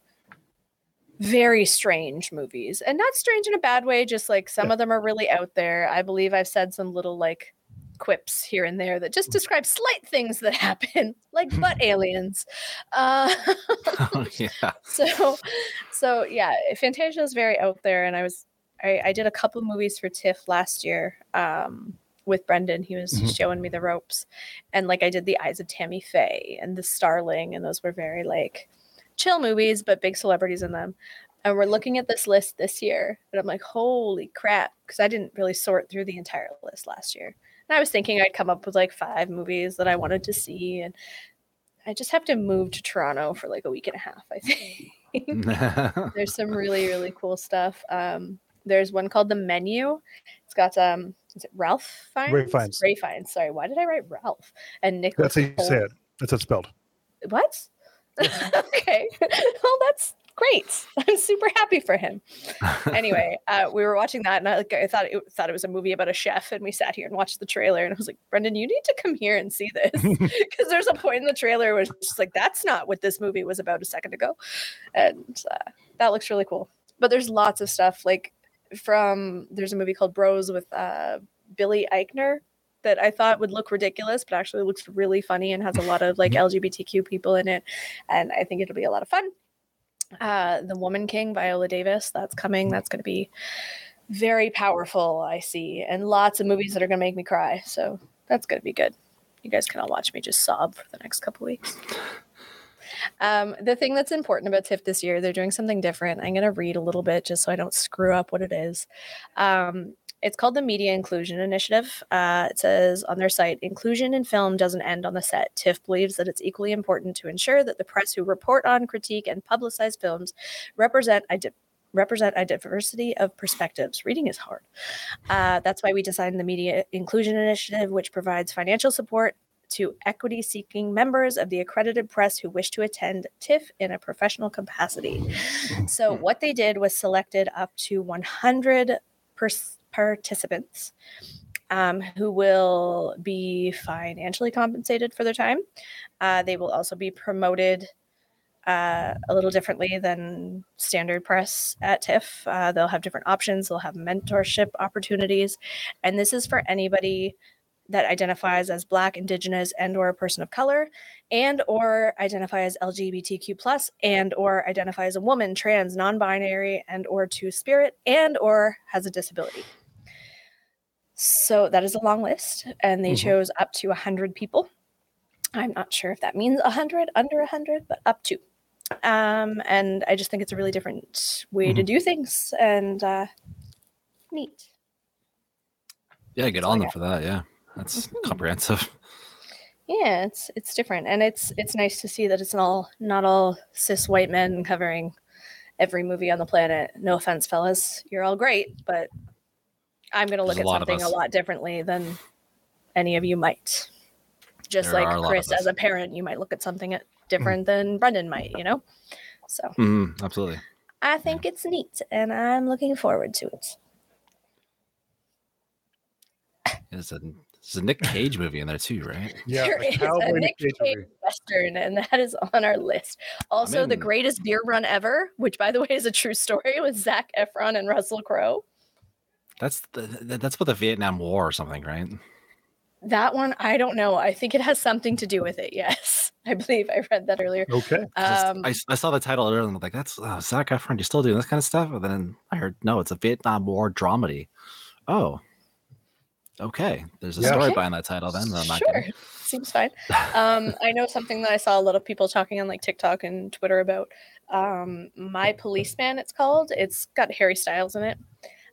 very strange movies and not strange in a bad way just like some Yeah. of them are really out there i believe i've said some little like quips here and there that just describe slight things that [LAUGHS] happen like [LAUGHS] butt aliens uh [LAUGHS] Oh, yeah. so so yeah fantasia is very out there and i was I, I did a couple movies for tiff last year um with brendan. He was Mhm. showing me the ropes. And like i did the eyes of tammy faye and the starling and those were very like chill movies but big celebrities in them. And we're looking at this list this year and i'm like holy crap because i didn't really sort through the entire list last year. And i was thinking i'd come up with like five movies that i wanted to see and i just have to move to toronto for like a week and a half i think. [LAUGHS] There's some really really cool stuff. Um there's one called the menu it's got um is it ralph fiennes Rafe Fiennes. rafe fiennes sorry why did i write ralph and nicholas That's how you say it. That's how it's spelled. what [LAUGHS] okay [LAUGHS] well that's great. I'm super happy for him. [LAUGHS] Anyway, uh, we were watching that, and I, like, I thought it thought it was a movie about a chef, and we sat here and watched the trailer, and I was like, Brendan, you need to come here and see this because there's a point in the trailer where it's just like that's not what this movie was about a second ago, and uh, that looks really cool. But there's lots of stuff like from there's a movie called Bros with uh, Billy Eichner that I thought would look ridiculous, but actually looks really funny and has a lot of like LGBTQ people in it, and I think it'll be a lot of fun. Uh, the Woman King, Viola Davis, that's coming. That's going to be very powerful. I see, and lots of movies that are going to make me cry. So that's going to be good. You guys can all watch me just sob for the next couple weeks. Um, the thing that's important about TIFF this year, they're doing something different. I'm going to read a little bit just so I don't screw up what it is. Um, it's called the Media Inclusion Initiative. Uh, it says on their site, inclusion in film doesn't end on the set. TIFF believes that it's equally important to ensure that the press who report on, critique, and publicize films represent represent a diversity of perspectives. Reading is hard. Uh, that's why we designed the Media Inclusion Initiative, which provides financial support to equity seeking members of the accredited press who wish to attend TIFF in a professional capacity. So, what they did was selected up to 100 percent participants um, who will be financially compensated for their time. Uh, they will also be promoted uh, a little differently than standard press at TIFF. Uh, they'll have different options. They'll have mentorship opportunities, and this is for anybody that identifies as Black, Indigenous, and or a person of color, and or identify as LGBTQ plus, and or identify as a woman, trans, non-binary, and or two spirit, and or has a disability. So that is a long list, and they mm-hmm. chose up to 100 people. I'm not sure if that means 100, under 100, but up to. Um, and I just think it's a really different way mm-hmm. to do things and uh, neat. Yeah, get on them for that. Yeah, that's mm-hmm. comprehensive. Yeah, it's it's different, and it's it's nice to see that it's not all not all cis white men covering every movie on the planet. No offense, fellas, you're all great, but I'm going to look There's at something a lot differently than any of you might. Just there like Chris, as a parent, you might look at something different mm-hmm. than Brendan might, you know? So, mm, absolutely. I think yeah. it's neat and I'm looking forward to it. There's a, there's a Nick Cage movie in there too, right? Yeah, there is a Nick Cage, Cage Western, and that is on our list. Also, the greatest beer run ever, which by the way is a true story, with Zac Efron and Russell Crowe. That's the, that's what the Vietnam War or something, right? That one, I don't know. I think it has something to do with it. Yes, [LAUGHS] I believe I read that earlier. Okay. Um, I, I, saw the title earlier and I'm like, that's uh, Zac Efron. You still doing this kind of stuff? And then I heard, no, it's a Vietnam War dramedy. Oh, okay. There's a yeah. story okay. behind that title. Then I'm sure. Seems fine. Um, [LAUGHS] I know something that I saw a lot of people talking on like TikTok and Twitter about. Um, My Policeman, it's called. It's got Harry Styles in it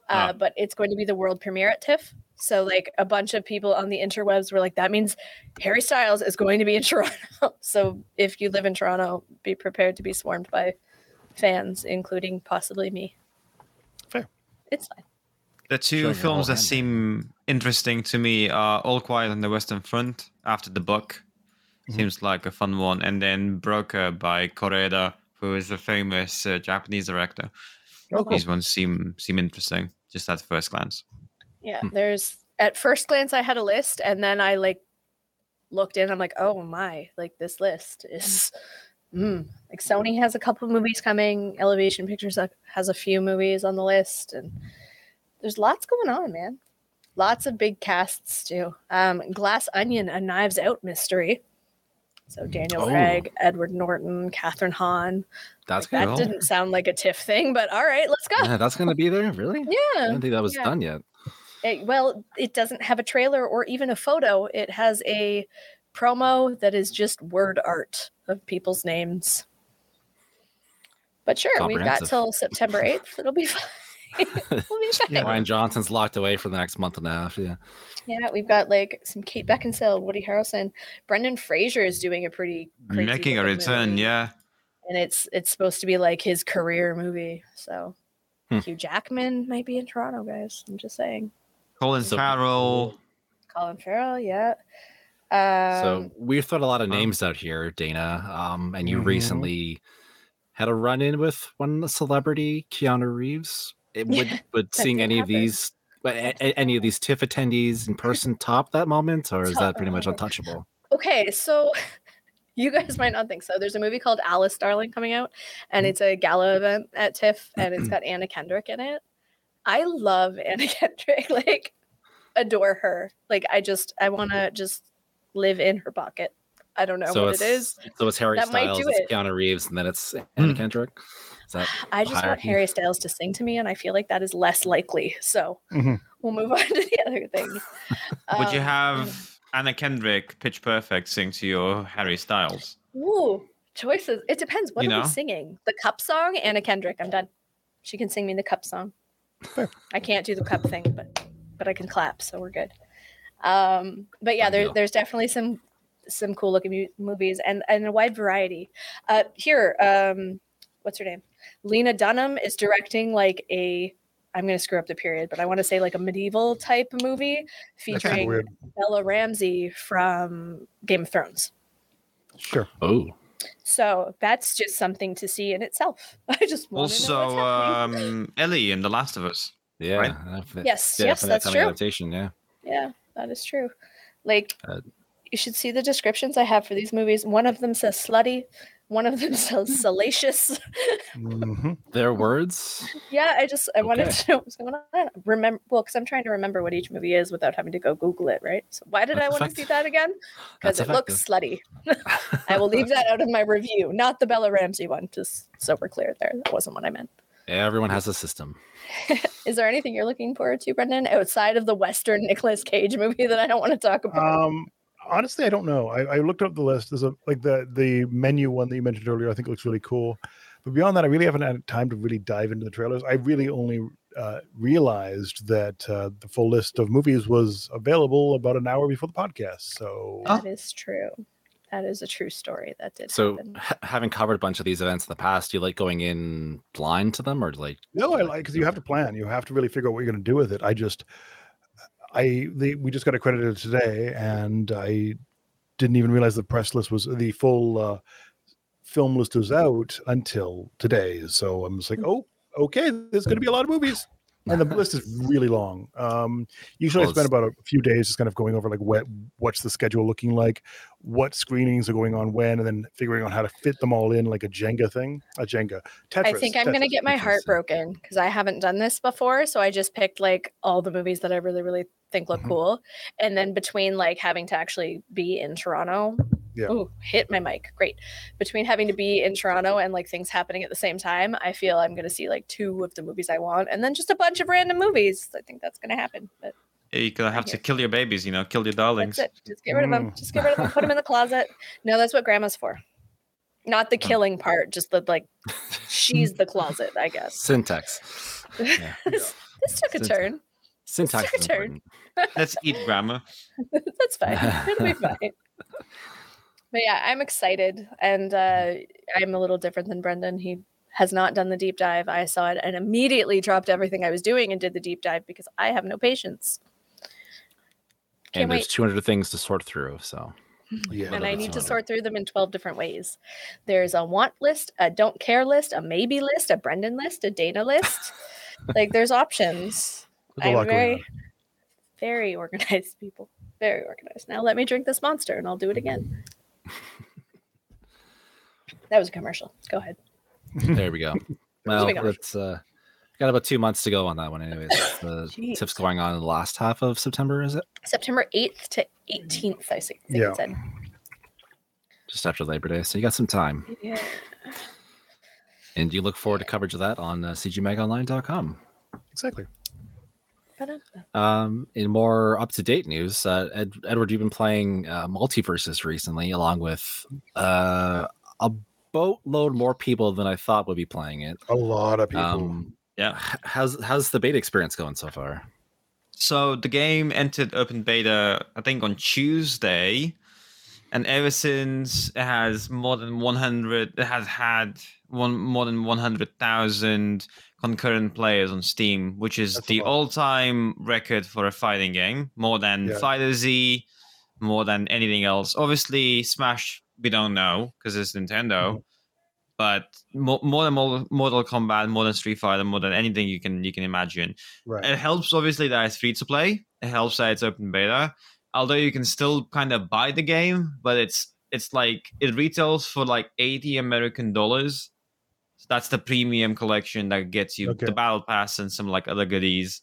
uh, but it's going to be the world premiere at TIFF. So like a bunch of people on the interwebs were like, that means Harry Styles is going to be in [LAUGHS] Toronto. so if you live in Toronto, be prepared to be swarmed by fans, including possibly me. Fair. It's fine. The two films that seem interesting to me are All Quiet on the Western Front after the book. Mm-hmm. Seems like a fun one. And then Broker by Koreeda, who is a famous uh, Japanese director. Oh, cool. These ones seem seem interesting just at first glance. Yeah, hmm. there's at first glance I had a list and then I like looked in I'm like, "Oh my, like this list is mm. like Sony has a couple movies coming, Elevation Pictures has a few movies on the list and there's lots going on, man. Lots of big casts too. Um, Glass Onion, a Knives Out mystery. So Daniel oh. Craig, Edward Norton, Kathryn Hahn. That's like, that didn't sound like a TIFF thing, but all right, let's go. Yeah, that's gonna be there, really? Yeah. I didn't think that was yeah. done yet. It, well, it doesn't have a trailer or even a photo. It has a promo that is just word art of people's names. But sure, we've got till September 8th. It'll be fine. We'll be [LAUGHS] yeah, Rian Johnson's locked away for the next month and a half. Yeah. Yeah, we've got like some Kate Beckinsale, Woody Harrelson, Brendan Fraser is doing a pretty making a return. Movie. Yeah, and it's it's supposed to be like his career movie. So hmm. Hugh Jackman might be in Toronto, guys. I'm just saying. Colin so Farrell. Colin Farrell, yeah. Um, so we've thrown a lot of names out here, Dana. Um, and you mm-hmm. recently had a run in with one of the celebrity, Keanu Reeves? It would Yeah, would seeing did any of these but a- a- any of these TIFF attendees in person top that moment, or is that pretty much untouchable? [LAUGHS] Okay, so [LAUGHS] you guys might not think so. There's a movie called Alice Darling coming out, and Mm-hmm. it's a gala event at TIFF, and it's got Anna Kendrick in it. I love [LAUGHS] Anna Kendrick, like adore her. Like I just I want to just live in her pocket. I don't know so what it's so it's Harry That Styles, do it's it. Keanu Reeves, and then it's Anna Hmm. Kendrick. Is that I just want? Harry Styles to sing to me, and I feel like that is less likely. So Mhm. we'll move [LAUGHS] on to the other things. Would you Um, have Anna Kendrick, Pitch Perfect, sing to your Harry Styles? Ooh, choices. It depends. What You are know? we singing? The cup song, Anna Kendrick. I'm done. She can sing me the cup song. Fair. I can't do the cup thing, but but I can clap, so we're good. Um, but yeah, Fun there, there's definitely some some cool looking mu- movies and and a wide variety. Uh, here, um, what's her name? Lena Dunham is directing like a. I'm gonna screw up the period, but I want to say like a medieval type movie That's kind of featuring weird. Bella Ramsey from Game of Thrones. Sure. oh So that's just something to see in itself. [LAUGHS] I just want to know Also, what's um, Ellie in The Last of Us. yeah, Right? Yes, yeah, yes, for that's coming true. adaptation, yeah. yeah, that is true. Like Uh, you should see the descriptions I have for these movies. One of them says slutty. One of them [LAUGHS] says salacious. hmm Their words. yeah, I just I wanted to know [LAUGHS] what's going on. Remember, well, because I'm trying to remember what each movie is without having to go Google it. Right. So why did That's I want to see that again? Because That's it looks slutty. I will leave that out of my review, not the Bella Ramsey one. Just so we're clear there. That wasn't what I meant. Everyone has a system. [LAUGHS] Is there anything you're looking forward to, Brendan, outside of the Western Nicolas Cage movie that I don't want to talk about? Um, honestly, I don't know. I, I looked up the list. There's a like the the menu one that you mentioned earlier. I think looks really cool. But beyond that, I really haven't had time to really dive into the trailers. I really only uh, realized that uh, the full list of movies was available about an hour before the podcast. So that is true. That is a true story. That did So, happen. ha- having covered a bunch of these events in the past, do you like going in blind to them, or like no, I like because you have to plan. You have to really figure out what you're going to do with it. I just, I the, we just got accredited today, and I didn't even realize the press list was the full uh, film list was out until today. So I'm just like, oh, okay, there's going to be a lot of movies, and the list is really long. Um, usually, Well, I spend about a few days just kind of going over like what what's the schedule looking like, what screenings are going on when, and then figuring out how to fit them all in like a Jenga thing, a Jenga. Tetris. I think I'm going to get my heart broken because I haven't done this before. So I just picked like all the movies that I really, really think look Mhm. cool. And then between like having to actually be in Toronto, Yeah. oh, hit my mic. Great. Between having to be in Toronto and like things happening at the same time, I feel I'm going to see like two of the movies I want and then just a bunch of random movies. I think that's going to happen. But You're gonna have to kill your babies, you know, kill your darlings. Just get rid of them. Just get rid of them. Put them in the closet. No, that's what grandma's for. Not the Oh. killing part, just the like she's the closet, I guess. [LAUGHS] syntax? Yeah. [LAUGHS] this, this took a Syntax. turn. Syntax is your turn. important. [LAUGHS] Let's eat grammar. that's fine. It'll be fine. But yeah, I'm excited and uh I'm a little different than Brendan. He has not done the deep dive. I saw it and immediately dropped everything I was doing and did the deep dive because I have no patience. Can't and there's wait. 200 things to sort through. So Yeah. and I need to sort through them in 12 different ways. There's a want list, a don't care list, a maybe list, a Brendan list, a Dana list. [LAUGHS] like there's options. There's a I'm very, very organized people. Very organized. Now let me drink this monster and I'll do it again. [LAUGHS] that was a commercial. Go ahead. there we go. [LAUGHS] Well, Moving on. it's uh, got about two months to go on that one, anyways. The [LAUGHS] Jeez. TIFF's going on in the last half of September, is it? September 8th to 18th, I think Yeah. it said. Just after Labor Day, so you got some time. Yeah. And you look forward to coverage of that on uh, cgmagonline.com. Exactly. Um, in more up to date news, uh, Ed, Edward, you've been playing uh, MultiVersus recently, along with uh, a boatload more people than I thought would be playing it. A lot of people. Um, Yeah. how's how's the beta experience going so far? So the game entered open beta, I think, on Tuesday, and ever since it has more than 100. It has had one more than 100,000 concurrent players on Steam, which is That's the all-time record for a fighting game. More than Yeah. Fighter Z, more than anything else. Obviously, Smash we don't know because it's Nintendo. Mm-hmm. But more, more than Mortal, Kombat, more than Street Fighter, more than anything you can you can imagine. Right. It helps obviously that it's free to play. It helps that it's open beta. Although you can still kind of buy the game, but it's it's like it retails for like 80 American dollars. So that's the premium collection that gets you Okay. the battle pass and some like other goodies.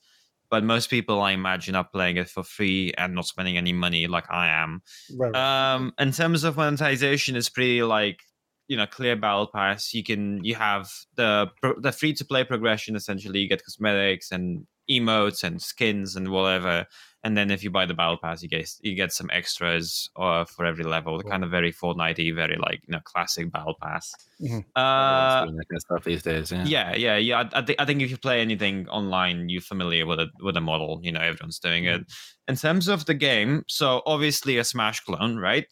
But most people, I imagine, are playing it for free and not spending any money like I am. right. Um, in terms of monetization, it's pretty like you know clear battle pass. You can you have the the free to play progression. Essentially, you get cosmetics and emotes and skins and whatever. And then if you buy the battle pass, you get you get some extras uh, for every level. Kind of very Fortnite, very like you know classic battle pass. Mhm. Uh, doing that kind of stuff these days. Yeah. yeah, yeah, yeah. I, I, think I think if you play anything online, you're familiar with it with the model. You know, everyone's doing it. In terms of the game, so obviously a Smash clone, right?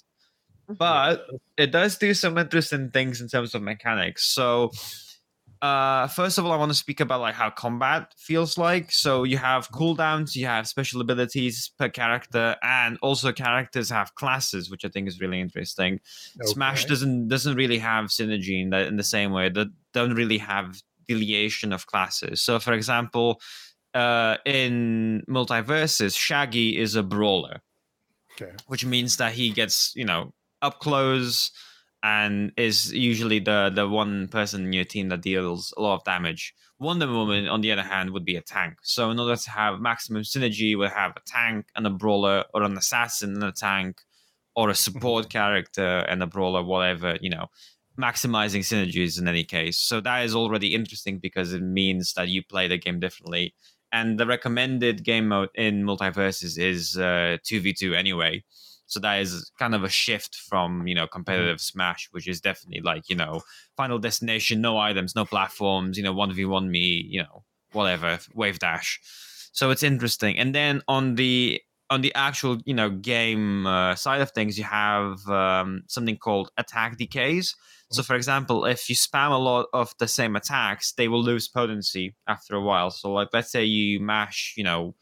But it does do some interesting things in terms of mechanics. So, uh, first of all, I want to speak about like how combat feels like. So you have cooldowns, you have special abilities per character, and also characters have classes, which I think is really interesting. Smash doesn't doesn't really have synergy in the in the same way. That don't really have delineation of classes. So, for example, uh, in MultiVersus, Shaggy is a brawler Okay. which means that he gets you know up close and is usually the the one person in your team that deals a lot of damage. Wonder Woman, on the other hand, would be a tank. So in order to have maximum synergy, we'll have a tank and a brawler, or an assassin and a tank, or a support [LAUGHS] character and a brawler, whatever you know. Maximizing synergies in any case. So that is already interesting because it means that you play the game differently. And the recommended game mode in MultiVersus is uh, 2v2 anyway. So that is kind of a shift from you know competitive Smash, which is definitely like you know Final Destination, no items, no platforms, you know one v one me, you know whatever, wave dash. So it's interesting. And then on the on the actual you know game uh, side of things, you have um, something called attack decays. So for example, if you spam a lot of the same attacks, they will lose potency after a while. So like let's say you mash, you know,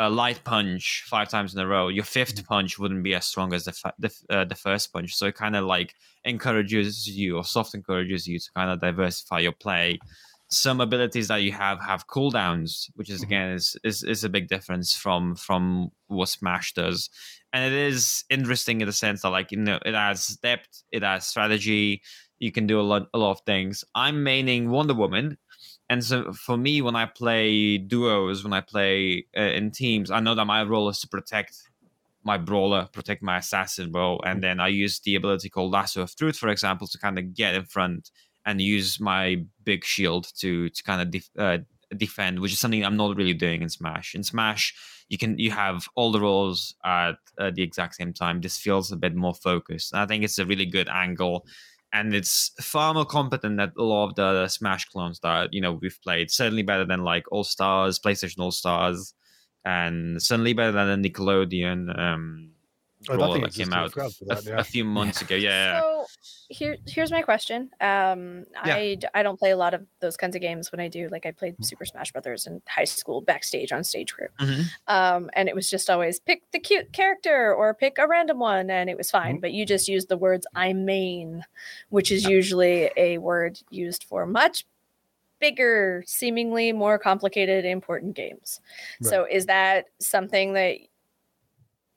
a light punch five times in a row, your fifth punch wouldn't be as strong as the fa- the, uh, the first punch. So it kind of like encourages you or soft encourages you to kind of diversify your play. Some abilities that you have have cooldowns, which is Mhm. again is, is is a big difference from from what Smash does, and it is interesting in the sense that like you know it has depth, it has strategy. You can do a lot a lot of things. I'm maining Wonder Woman, and so for me, when I play duos, when I play uh, in teams, I know that my role is to protect my brawler, protect my assassin role, and then I use the ability called Lasso of Truth, for example, to kind of get in front and use my big shield to to kind of def- uh, defend, which is something I'm not really doing in Smash. In Smash, you can you have all the roles at the exact same time. This feels a bit more focused. And I think it's a really good angle and it's far more competent than a lot of the Smash clones that you know we've played. Certainly better than like All Stars, PlayStation All Stars, and certainly better than Nickelodeon um, Oh, that brawler thing that came out forgot for a, that, a few months ago. Yeah, So here, here's my question. Um, Yeah. I d- I don't play a lot of those kinds of games. When I do, like I played Mm-hmm. Super Smash Brothers in high school backstage on stage crew. Mhm. Um, and it was just always pick the cute character or pick a random one, and it was fine. Mhm. But you just used the words "I main," which is usually a word used for much bigger, seemingly more complicated, important games. So is that something that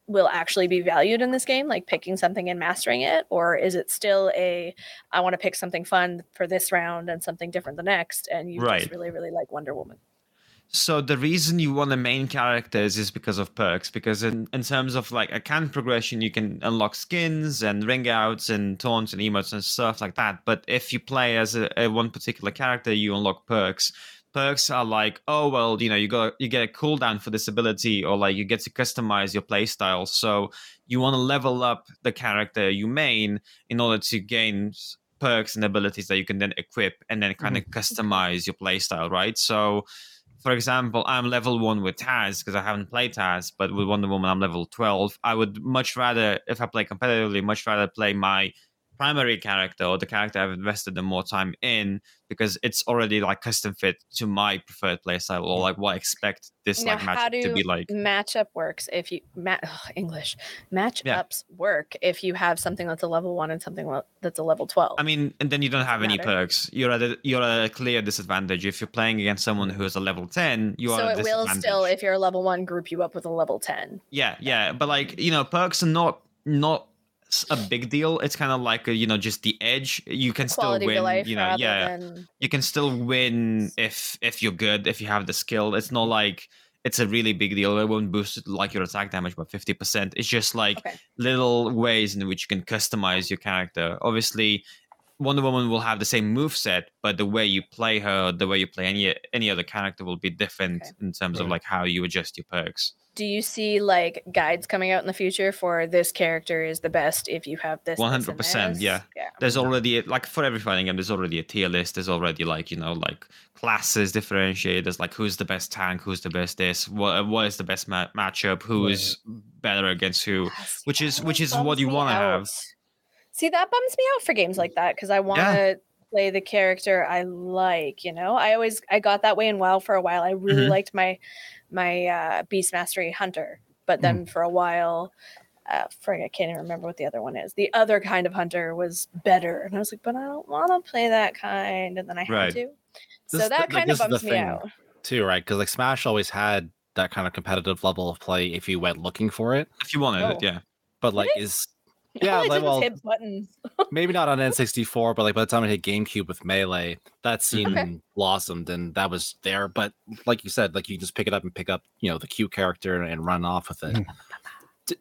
will actually be valued in this game, like picking something and mastering it, or is it still a I want to pick something fun for this round and something different the next, and you Right. just really really like Wonder Woman? So the reason you want the main characters is because of perks. Because in, in terms of like account progression, you can unlock skins and ring outs and taunts and emotes and stuff like that. But if you play as a, a one particular character, you unlock perks. Perks are like, oh well, you know, you got you get a cooldown for this ability, or like you get to customize your playstyle. So you want to level up the character you main in order to gain perks and abilities that you can then equip and then kind of mm-hmm. customize your playstyle, right? So for example, I'm level one with Taz because I haven't played Taz, but with Wonder Woman, I'm level 12. I would much rather, if I play competitively, much rather play my primary character or the character I've invested the more time in because it's already like custom fit to my preferred playstyle or like what I expect this Now, like matchup to be like. matchup works if you ma- English matchups work if you have something that's a level one and something that's a level twelve. I mean, and then you don't have any matter. perks. You're at a, you're at a clear disadvantage if you're playing against someone who is a level ten. You are so it will still, if you're a level one, group you up with a level ten. Yeah, yeah, but like you know, perks are not not a big deal. It's kind of like a, you know just the edge. You can Quality still win. life, You know, yeah, than you can still win if if you're good if you have the skill. It's not like it's a really big deal. It won't boost like your attack damage by fifty percent. It's just like Okay. little ways in which you can customize your character. Obviously. Wonder Woman will have the same move set, but the way you play her, the way you play any any other character will be different Okay. in terms of like how you adjust your perks. Do you see like guides coming out in the future for this character is the best if you have this? this, 100%, this? yeah. Yeah. there's already like for every fighting game there's already a tier list there's already like you know like classes differentiated there's like who's the best tank who's the best this what, what is the best ma- matchup who Right. is better against who Yes, which is- which is what you wanna have. See, that bums me out for games like that because I want to play the character I like. You know, I always I got that way in WoW for a while. I really Mhm. liked my my uh, Beast Mastery Hunter, but then for a while. Uh, frig, I can't even remember what the other one is. The other kind of hunter was better, and I was like, "But I don't want to play that kind." And then I had Right. to, so This- that like, kind this of is the bums me thing. out. too, right? Because like Smash always had that kind of competitive level of play if you went looking for it. if you wanted Oh. it yeah But like, Really? is All [LAUGHS] yeah, like, well, hit buttons. [LAUGHS] maybe not on N64, but like by the time I hit GameCube with Melee, that scene blossomed and that was there. But like you said, like you just pick it up and pick up, you know, the cute character and run off with it. Mm.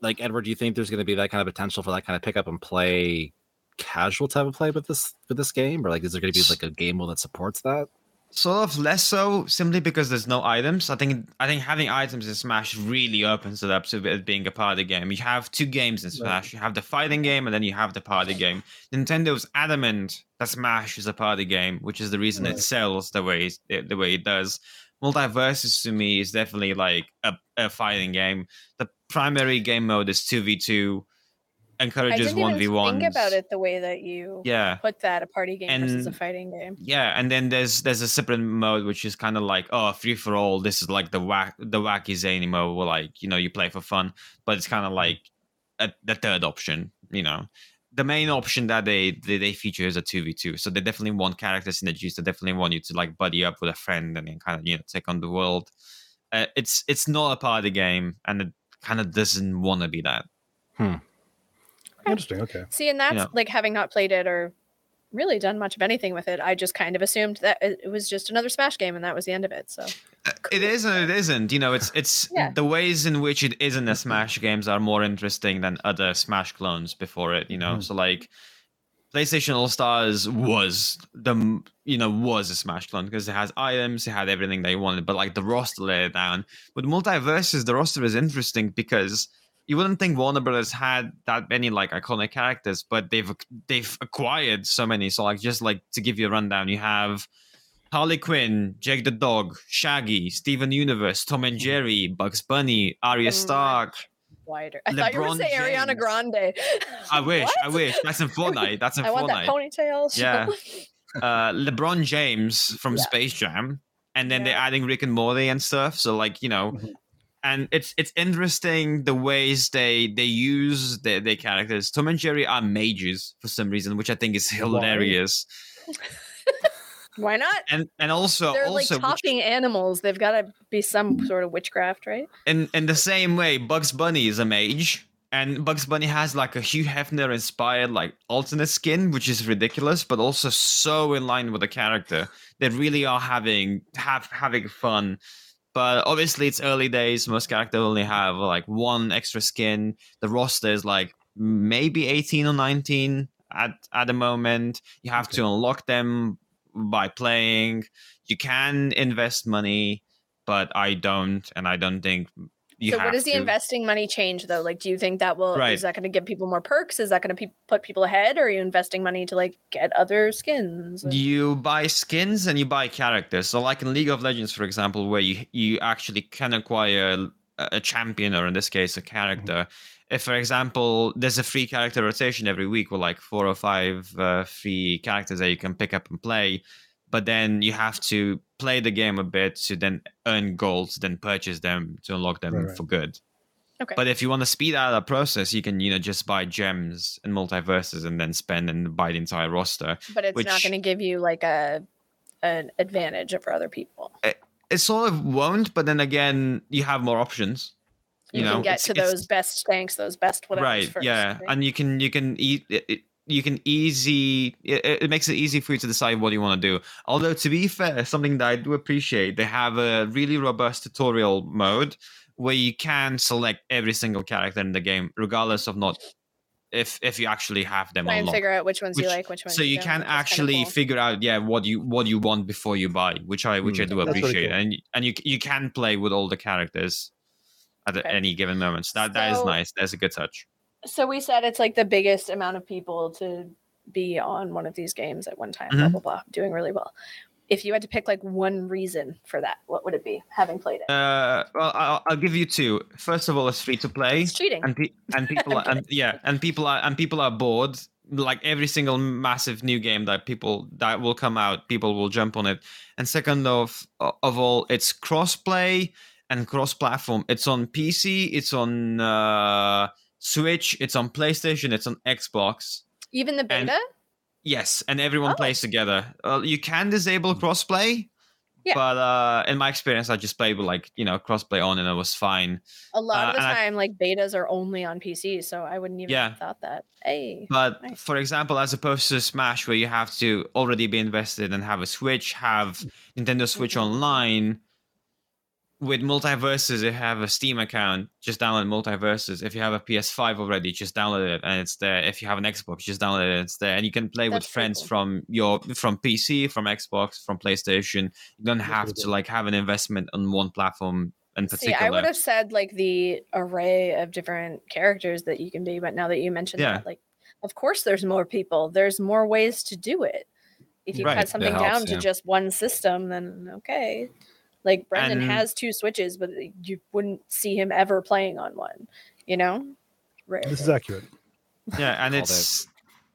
Like Edward, do you think there's going to be that kind of potential for that kind of pick up and play casual type of play with this with this game, or like is there going to be like a game mode that supports that? Sort of less so simply because there's no items. I think i think having items in smash really opens it up to it being a party game. You have two games in smash. You have the fighting game and then you have the party game. Nintendo's adamant that smash is a party game which is the reason Right. it sells the way it, the way it does. MultiVersus to me is definitely like a, a fighting game. The primary game mode is 2v2 I encourages didn't even 1v1 think about it the way that you yeah put that a party game and, versus a fighting game. yeah, and then there's there's a separate mode which is kind of like oh free for all. This is like the whack the wacky zany mode where like you know you play for fun, but it's kind of like a, the third option. You know, the main option that they they, they feature is a two v two. So they definitely want character synergies. They definitely want you to like buddy up with a friend and then kind of you know take on the world. Uh, it's it's not a party game, and it kind of doesn't want to be that. Interesting. Okay. See, and that's Yeah. like having not played it or really done much of anything with it. I just kind of assumed that it it was just another Smash game, and that was the end of it. So It is and it isn't. You know, it's it's [LAUGHS] Yeah. the ways in which it isn't a Smash games are more interesting than other Smash clones before it. You know, Mhm. so like PlayStation All Stars was the you know was a Smash clone because it has items, it had everything they wanted, but like the roster let it down. With MultiVersus, the roster is interesting because you wouldn't think Warner Brothers had that many like iconic characters, but they've they've acquired so many. So like just like to give you a rundown, you have Harley Quinn, Jake the Dog, Shaggy, Steven Universe, Tom and Jerry, Bugs Bunny, Arya Mm. Stark. wider. I thought you were LeBron saying Ariana James. Grande. I wish, I wish. That's in [LAUGHS] Fortnite. That's in I want that Fortnite. ponytail. Yeah. [LAUGHS] Uh, LeBron James from Yeah. Space Jam, and then they're adding Rick and Morty and stuff. So like you know, Mhm. And it's it's interesting the ways they they use their, their characters. Tom and Jerry are mages for some reason, which I think is hilarious. [LAUGHS] Why not? And and also They're also like which- talking animals. They've got to be some sort of witchcraft, right? in in the same way, Bugs Bunny is a mage, and Bugs Bunny has like a Hugh Hefner inspired like alternate skin, which is ridiculous, but also so in line with the character. They really are having have having fun. But obviously, it's early days. Most characters only have like one extra skin. The roster is like maybe eighteen or nineteen at at the moment. You have to unlock them by playing. You can invest money but I don't, and I don't think you so what does the to. investing money change though? Like, do you think that will Right. is that going to give people more perks? Is that going to pe- put people ahead, or are you investing money to like get other skins? You buy skins and you buy characters. So, like in League of Legends, for example, where you you actually can acquire a a champion or in this case a character. If, for example, there's a free character rotation every week with like four or five uh, free characters that you can pick up and play, but then you have to play the game a bit to then earn golds, then purchase them to unlock them Right, right. for good. Okay. But if you want to speed out that process, you can you know just buy gems and MultiVersus and then spend and buy the entire roster. but it's not going to give you like a an advantage over other people. Eh, it sort of won't, but then again, you have more options. You, You know, can get it's- to it's- those best tanks, those best whatever. right first, yeah right? and you can you can eat it, it- you can easy it, it makes it easy for you to decide what you want to do although to be fair something that i do appreciate they have a really robust tutorial mode where you can select every single character in the game regardless of not if if you actually have them Try and figure out which ones you like, which ones. so you don't. can kinda actually cool. figure out yeah what you what you want before you buy which i which i Hmm. do That's really appreciate cool. and and you you can play with all the characters at Okay. any given moment so that that is nice that's a good touch So we said it's like the biggest amount of people to be on one of these games at one time. Blah Mhm. blah blah, doing really well. If you had to pick like one reason for that, what would it be? Having played it, Uh, well, I'll, I'll give you two. First of all, it's free to play, it's cheating. and pe- [LAUGHS] and people are, and yeah, and people are and people are bored. Like every single massive new game that people that will come out, people will jump on it. And second of of all, it's crossplay and cross-platform. It's on PC, it's on uh, Switch, it's on PlayStation, it's on Xbox. Even the and- beta. Yes, and everyone Oh. plays together. Uh, you can disable crossplay, Yeah. but uh, in my experience, I just played with like you know crossplay on, and it was fine. A lot of uh, the and I- time, like betas are only on PC, so I wouldn't even Yeah. have thought that. Hey, But Nice. for example, as opposed to Smash, where you have to already be invested and have a Switch, have Nintendo Switch Mhm. Online. With MultiVersus, if you have a Steam account, just download MultiVersus. If you have a PS5 already, just download it and it's there. If you have an Xbox, just download it and it's there. And you can play with That's pretty friends cool. from your from PC, from Xbox, from PlayStation. You don't have to like have an investment on one platform in see, particular. I would have said like the array of different characters that you can be, but now that you mentioned Yeah. that, like, of course, there's more people. There's more ways to do it. If you Right, cut something helps, down to yeah. just one system, then okay. Like Brendan And- has two switches, but you wouldn't see him ever playing on one. You know, Rare. This is accurate. yeah and Called it's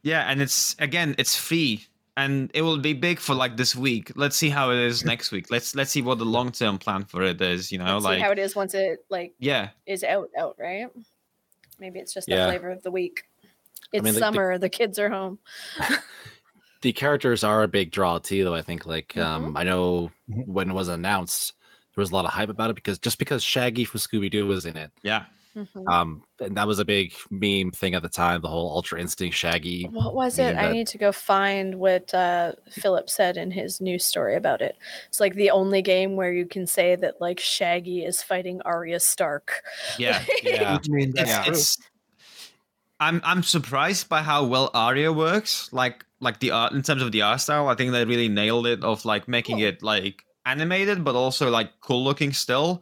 yeah and it's again it's free and it will be big for like this week let's see how it is next week let's let's see what the long-term plan for it is you know Let's like see how it is once it like yeah is out out right maybe it's just the Yeah. flavor of the week it's mean, the- the- summer the kids are home [LAUGHS] the characters are a big draw too though i think like Mm-hmm. um i know Mhm. when it was announced there was a lot of hype about it because just because shaggy from scooby-doo was in it yeah Mhm. um and that was a big meme thing at the time the whole ultra instinct shaggy what was meaning it i need to go find what uh philip said in his news story about it it's like the only game where you can say that like shaggy is fighting arya stark yeah [LAUGHS] yeah I mean, it's, true. it's i'm i'm surprised by how well Arya works like like the art in terms of the art style i think they really nailed it of like making Cool. it like animated but also like cool looking still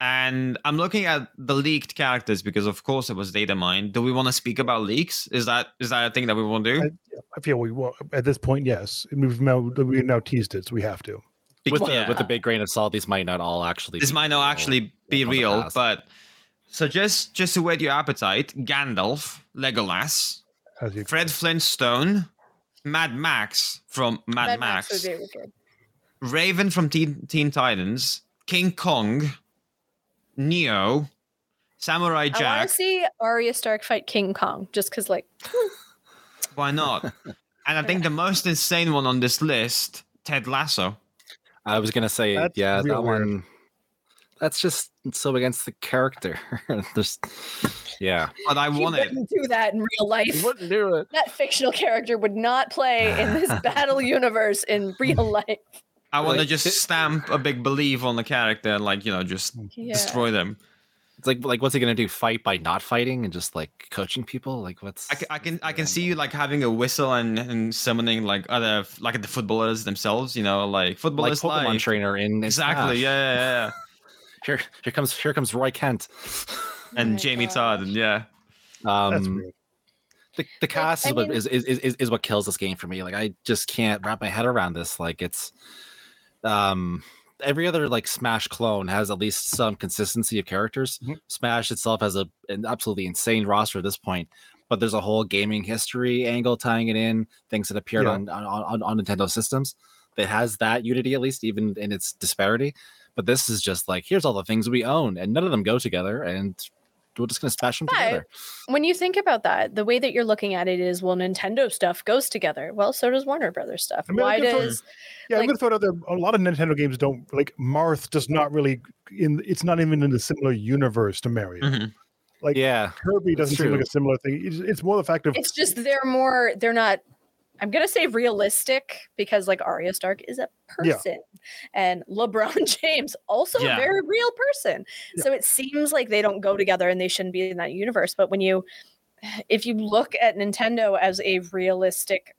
and i'm looking at the leaked characters because of course it was data mined do we want to speak about leaks is that is that a thing that we want to do I, I feel we will at this point. Yes, we've now we've now teased it, so we have to. with the, Yeah. with the big grain of salt these might not all actually this be might not real actually be from the real past. but so just just to whet your appetite gandalf legolas As you Fred Flintstone, Mad Max from Mad, Mad Max, would be really. Raven from Teen, Teen Titans, King Kong, Neo, Samurai i want Jack. to see arya stark fight king kong just because like [LAUGHS] Why not? and I think the most insane one on this list, Ted Lasso. i was gonna say That's yeah that weird. one that's just so against the character [LAUGHS] There's, yeah But I he want it. wouldn't do that in real life wouldn't do it that fictional character would not play in this [LAUGHS] battle universe in real [LAUGHS] life I want to just it- stamp a big belief on the character and like, you know, just yeah. destroy them. it's like like what's he gonna do fight by not fighting and just like coaching people like what's I can, I can I can see you like having a whistle and, and summoning like other like the footballers themselves, you know, like like footballers Pokemon live. trainer in in Exactly. Yeah, yeah, yeah. Here, here comes here comes Roy Kent. And my Jamie gosh. Todd, and yeah. that's Um, the, the cast I is, what, mean- is, is, is is what kills this game for me. Like I just can't wrap my head around this. Like it's, um, every other like Smash clone has at least some consistency of characters. Mhm. Smash itself has a an absolutely insane roster at this point, but there's a whole gaming history angle tying it in, things that appeared Yeah. on, on on on Nintendo systems that has that unity at least, even in its disparity. But this is just like here's all the things we own, and none of them go together, and we're just gonna smash them But- together. when you think about that, the way that you're looking at it is, well, Nintendo stuff goes together. Well, so does Warner Brothers stuff. I mean, Why can throw- does Yeah, Like- I'm gonna throw it out there. A lot of Nintendo games don't like Marth does not really in. It's not even in a similar universe to Mario. Mhm. Like Yeah, Kirby doesn't seem like a similar thing. It's, it's more the fact of it's just they're more they're not I'm gonna say realistic because like Arya Stark is a Yeah. person and LeBron [LAUGHS] James also Yeah. a very real person. Yeah. So it seems like they don't go together and they shouldn't be in that universe. But when you [SIGHS] if you look at Nintendo as a realistic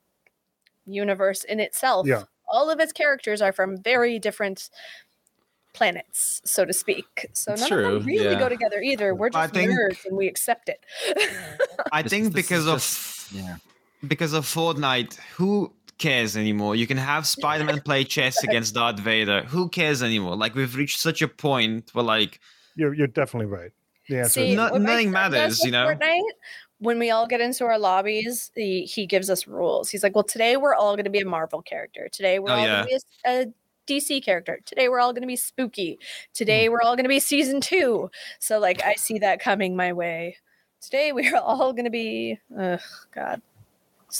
universe in itself, Yeah. all of its characters are from very different planets, so to speak. So It's none of them really yeah. go together either. We're just think- nerds and we accept it. I think this is because of yeah. Because of Fortnite, who cares anymore? You can have Spider-Man play chess against Darth Vader. Who cares anymore? Like we've reached such a point where like you're you're definitely right. Yeah, See, No- nothing matters, you know? Fortnite, when we all get into our lobbies, he, he gives us rules. He's like, "Well, today we're all going to be a Marvel character. Today we're Oh, all yeah. going to be a, a DC character. Today we're all going to be spooky. Hmm. Today we're all going to be season two. So like, I see that coming my way. Today we're [LAUGHS] all going to be, oh God,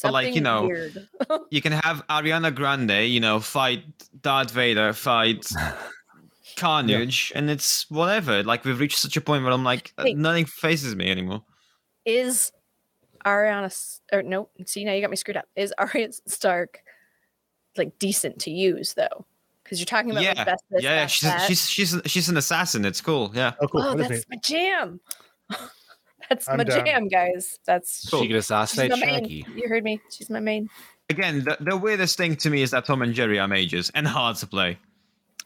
But, like, you know, [LAUGHS] you can have Ariana Grande, you know, fight Darth Vader, fight [LAUGHS] Carnage, and it's whatever. Like we've reached such a point where I'm like, Hey. nothing faces me anymore. Is Ariana S- or no? See now you got me screwed up. Is Arya Stark like decent to use though? Because you're talking about Yeah, like, best this, yeah, yeah, best she's, that. she's she's she's an assassin. It's cool. Yeah. oh cool. Oh, That is that's my jam. [LAUGHS] that's I'm my down. jam, guys. That's Cool. She could she's assassinate main. Shaggy. You heard me. She's my main. Again, the, the weirdest thing to me is that Tom and Jerry are mages and hard to play.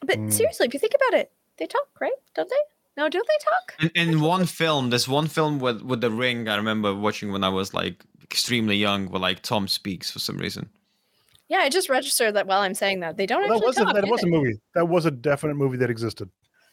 But Mm. seriously, if you think about it, they talk, right? Don't they? No, don't they talk? In, in one film, there's one film with with the ring. I remember watching when I was like extremely young, where like Tom speaks for some reason. Yeah, I just registered that while I'm saying that they don't Well, that actually was a, talk. that in was a movie. That was a definite movie that existed.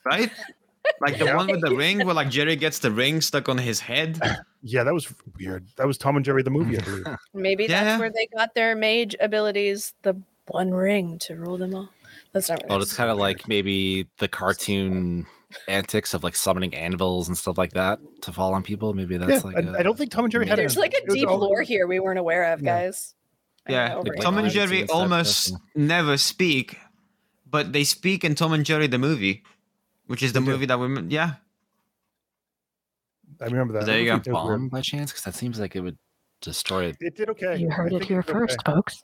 right? [LAUGHS] Like the Yeah. one with the ring, where like Jerry gets the ring stuck on his head. [CLEARS THROAT] Yeah, that was weird. That was Tom and Jerry the movie, I believe. [LAUGHS] Maybe Yeah. that's where they got their mage abilities. The one ring to rule them all. That's not. Oh, it's kind of like maybe the cartoon antics of like summoning anvils and stuff like that to fall on people. Maybe yeah, that's like I I don't think Tom and Jerry had There's it. like a deep all- lore here we weren't aware of, guys. I Yeah, Like? Tom and Jerry almost never speak, but they speak in Tom and Jerry the movie, which is the They do. movie that we yeah. I remember that. There you It go. bomb by chance because that seems like it would destroy it. It did okay. You I heard it think here did okay. first, folks.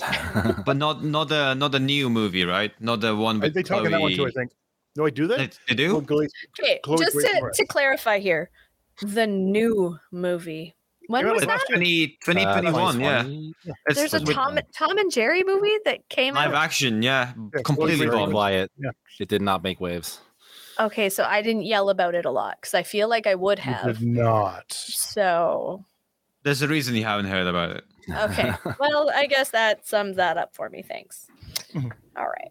[LAUGHS] But not not the not the new movie, right? Not the one They- with They talk in that one too, I think. No, I do they? They, they Chloe do. Grace- Okay, Chloe just to, to clarify here, the new movie. When Came was that? last year. 20, Uh, 2021, yeah. 2020? It's There's a Tom Tom and Jerry movie that came out live out. action, yeah, Yeah, completely Chloe Very Grace wrong. quiet. Yeah. It did not make waves. Okay, so I didn't yell about it a lot because I feel like I would You have. did not. So There's a reason you haven't heard about it. okay, [LAUGHS] well I guess that sums that up for me. Thanks. Mhm. All right.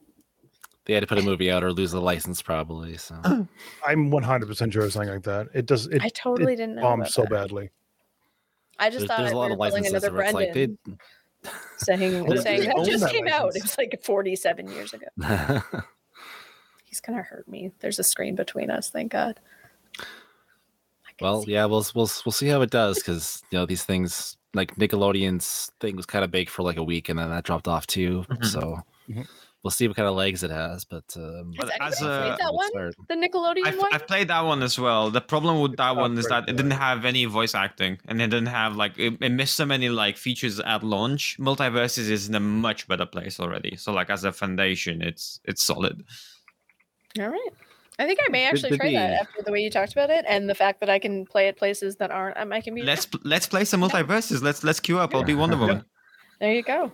they had to put a movie out or lose the license probably. So [CLEARS THROAT] I'm 100% sure of something like that. It does. It I totally didn't know. bombed about so that. badly. I just there's, thought there's a lot of licenses another where it's like they Brendan saying, [LAUGHS] Well, saying that just that came out. It was like 47 years ago. [LAUGHS] He's gonna hurt me. There's a screen between us. Thank God. Well, yeah, we'll we'll we'll see how it does because you know these things like Nickelodeon's thing was kind of big for like a week and then that dropped off too. Mhm. So Mhm. We'll see what kind of legs it has. But um, Has But anybody as played a- that one? start. The Nickelodeon I've, one? I've played that one as well. The problem with that not one is very that it didn't have any voice acting, and it didn't have like it, it missed so many like features at launch. MultiVersus is in a much better place already. So like as a foundation, it's it's solid. All right. I think I may actually could try that after the way you talked about it and the fact that I can play at places that aren't at my computer. Let's let's play some MultiVersus. Let's let's queue up. I'll be [LAUGHS] Wonder Woman. There you go.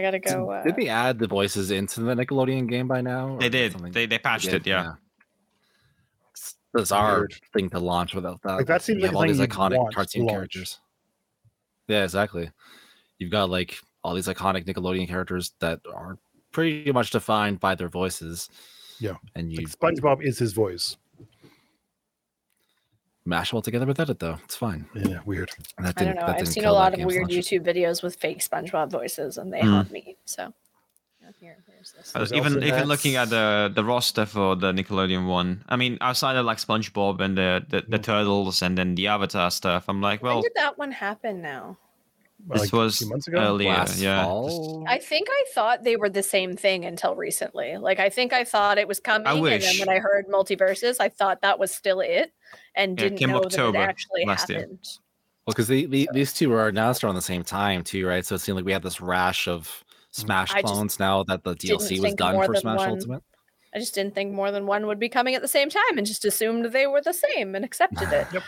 I gotta go. Uh, Did they add the voices into the Nickelodeon game by now? They did. something? They they patched did, it. Yeah. It's bizarre Weird. thing to launch without that. Like, that seems You like have a all thing these you'd iconic want cartoon launch. characters. Yeah, exactly. You've got like all these iconic Nickelodeon characters that are pretty much defined by their voices. Yeah. and you Like SpongeBob is his voice. Mash them all together with edit though. It's fine. Yeah, weird. And that I don't didn't- know. that I've didn't seen a lot of weird much. YouTube videos with fake SpongeBob voices, and they Mm. haunt me. So yeah, here, here's this. Even also even looking at the the roster for the Nickelodeon one, I mean, outside of like SpongeBob and the the, the Mm. turtles and then the Avatar stuff, I'm like, well, when well, did that one happen? Now this Like, a was few months ago. earlier, Last yeah. fall? I think I thought they were the same thing until recently. Like I think I thought it was coming, and then when I heard MultiVersus, I thought that was still it, and Yeah, didn't came know October that it actually last year. happened. Well, because the, the, these two were announced around the same time too, right? So it seemed like we had this rash of mm-hmm. Smash I clones now that the DLC was done more for than Smash one- Ultimate. I just didn't think more than one would be coming at the same time, and just assumed they were the same and accepted it. [LAUGHS] Yep.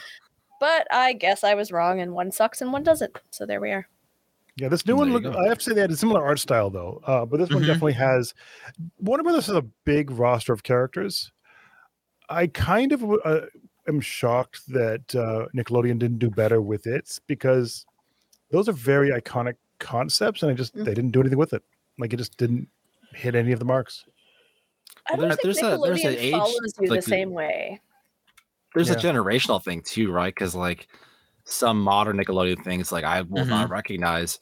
But I guess I was wrong, and one sucks and one doesn't. So there we are. Yeah, this new There one. Look, go. I have to say they had a similar art style though, uh, but this one Mhm. definitely has. Warner Brothers has a big roster of characters. I kind of uh, am shocked that uh, Nickelodeon didn't do better with it because those are very iconic concepts, and I just Mm. they didn't do anything with it. Like it just didn't hit any of the marks. I don't there's- think there's a- there's Nickelodeon an age, follows you like, the same way. There's a generational thing too, right? Because like some modern Nickelodeon things, like I will not mm-hmm. recognize,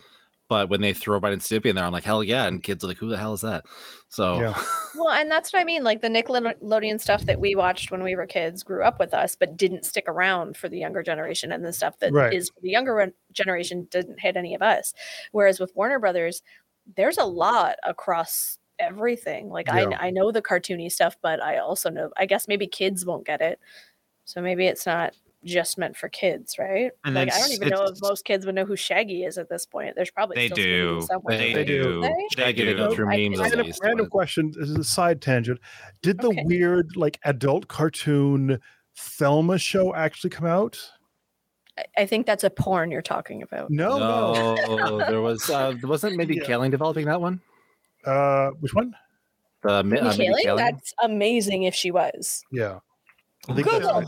but when they throw Ren and Stimpy in there, I'm like, hell yeah! And kids are like, who the hell is that? So Yeah. [LAUGHS] Well, and that's what I mean. Like the Nickelodeon stuff that we watched when we were kids grew up with us, but didn't stick around for the younger generation. And the stuff that is Right. for the younger generation didn't hit any of us. Whereas with Warner Brothers, there's a lot across everything. Like Yeah. I, I know the cartoony stuff, but I also know, I guess maybe kids won't get it. So maybe it's not just meant for kids, right? And like I don't even know if most kids would know who Shaggy is at this point. There's probably They still do. somewhere. They, They do. do. They? They I it do. through I memes. can- I Random, used random question. This is a side tangent. Did the Okay. weird like adult cartoon Velma show actually come out? I- I think that's a porn you're talking about. No, no. no, [LAUGHS] there was uh, wasn't maybe Yeah. Kaling developing that one. Uh, which one? The uh, Mindy Mindy Kaling? Kaling? That's amazing if she was. Yeah. I think that's Google. right.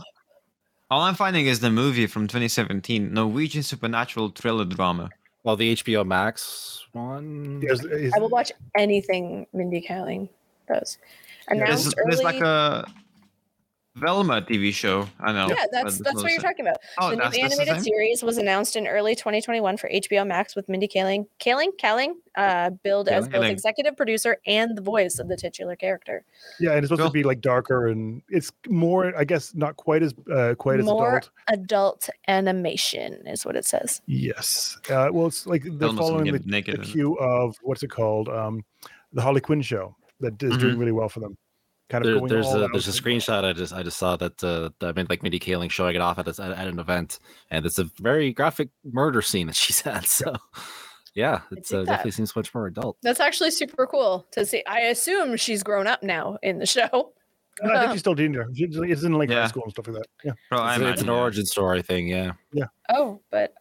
All I'm finding is the movie from 2017, Norwegian supernatural thriller drama. Well, the HBO Max one. Yes, is- I will watch anything Mindy Kaling does. Yeah. Announced There's, early. there's like a Velma TV show. I know. yeah, that's that's what you're talking about. Oh, the new that's, that's the animated series was announced in early 2021 for HBO Max with Mindy Kaling, Kaling, Kaling, uh, billed as both Kaling. executive producer and the voice of the titular character. yeah, and it's supposed Cool. to be like darker and it's more, I guess, not quite as uh, quite as More adult. adult animation is what it says. Yes. Uh, well, it's like they're Velma's following the, naked the cue of what's it called? Um, the Harley Quinn show that is doing Mhm. really well for them. Kind of There, going there's all a out there's a screenshot I just I just saw that uh, that meant like Mindy Kaling showing it off at, a, at an event, and it's a very graphic murder scene that [LAUGHS] she's at. So, yeah, it's dig uh, definitely seems much more adult. That's actually super cool to see. I assume she's grown up now in the show. No, I think [LAUGHS] she's still teenager. She's it's in like high school and stuff like that. Yeah. Bro, It's, it's an origin story thing. Yeah. Yeah, Oh, but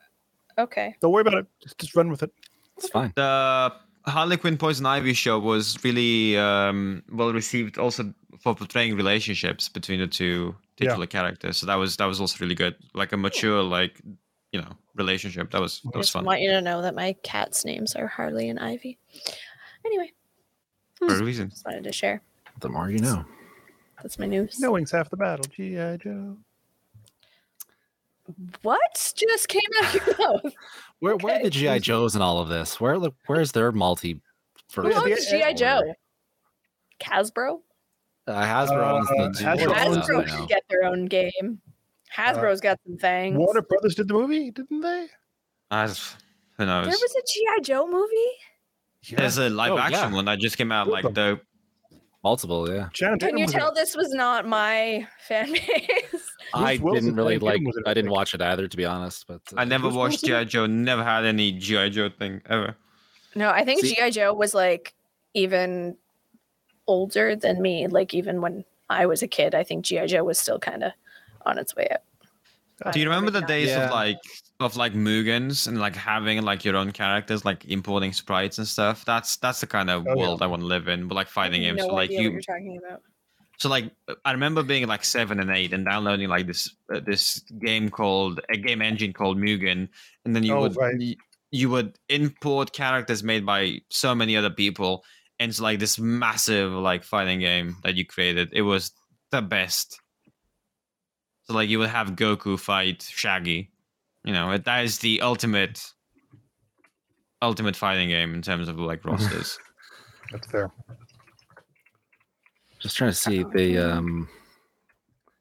okay. Don't worry about it. Just, just run with it. it's fine. The Harley Quinn Poison Ivy show was really um, well received, also for portraying relationships between the two Yeah. titular characters. So that was that was also really good, like a mature, like you know, relationship. That was that was Just fun want you to know that my cats' names are Harley and Ivy. Anyway, for a reason. just wanted to share. The more you know. That's my news. Knowing's half the battle. G.I. Joe. What just came out of your [LAUGHS] mouth? Where where are the GI Joes and all of this? Where the where's their multi? For Yeah, Who the- owns GI Joe? Hasbro. Uh, Hasbro owns Uh, the Hasbro Hasbro owns owns Hasbro should now. get their own game. Hasbro's got some things. Warner Brothers did the movie, didn't they? As who knows? There was a GI Joe movie. There's a live Oh, action yeah. one that just came out. Good Like the Multiple, yeah. Channing Can Tatum you was tell it. this was not my [LAUGHS] fan base? I Wilson didn't really playing like. him was in it, I I didn't think. watch it either, to be honest. But uh, I never watched GI Joe. Never had any GI Joe thing ever. no, I think See- GI Joe was like even older than me. Like even when I was a kid, I think GI Joe was still kind of on its way up. Do you remember the days Yeah. of like of like Mugens and like having like your own characters, like importing sprites and stuff? That's that's the kind of Oh, yeah. world I want to live in. But like fighting games, no so like you, you're talking about. so like I remember being like seven and eight and downloading like this uh, this game called a game engine called Mugen, and then you Oh, would right. y- you would import characters made by so many other people. into like this massive like fighting game that you created. It was the best. So like you would have Goku fight Shaggy. You know, it, that is the ultimate ultimate fighting game in terms of like rosters. [LAUGHS] That's fair. Just trying to see the um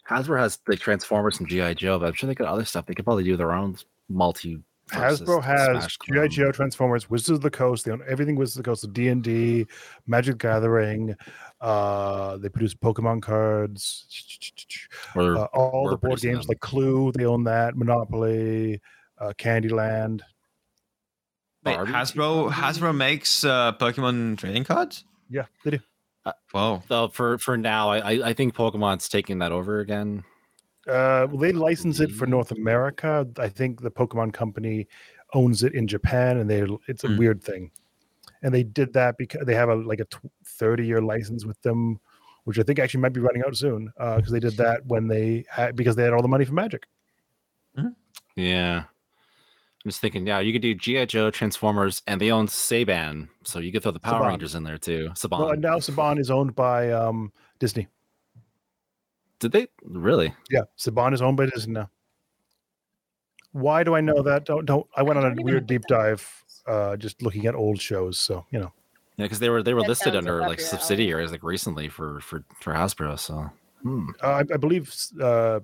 Hasbro has the Transformers and GI Joe, but I'm sure they got other stuff. They could probably do their own multi. Hasbro has GI Joe, Transformers, Wizards of the Coast. They own everything Wizards of the Coast. D and D, Magic Gathering. Uh, they produce Pokemon cards. Or, Uh, all the board games them. like Clue. They own that. Monopoly, uh, Candyland. Wait, Barbie? Hasbro Hasbro makes uh, Pokemon trading cards. Yeah, they do. Whoa. so for for now, I I- I think Pokemon's taking that over again. Uh, well, they license it for North America. I think the Pokemon Company owns it in Japan, and they it's a Mm. weird thing. And they did that because they have a like a thirty year license with them, which I think actually might be running out soon. Because they did that when they had because they had all the money from Magic. Yeah. I'm just thinking, yeah, you could do GI Joe, Transformers, and they own Saban, so you could throw the Power Saban. Rangers in there too. Saban. Well, and now Saban is owned by um, Disney. Did they really? Yeah, Saban is owned by Disney now. Why do I know that? Don't don't. I went on a weird deep dive, uh, just looking at old shows. So you know, Yeah, because they were they were That listed under like subsidiaries like recently for for for Hasbro. So hmm. uh, I, I believe. Uh,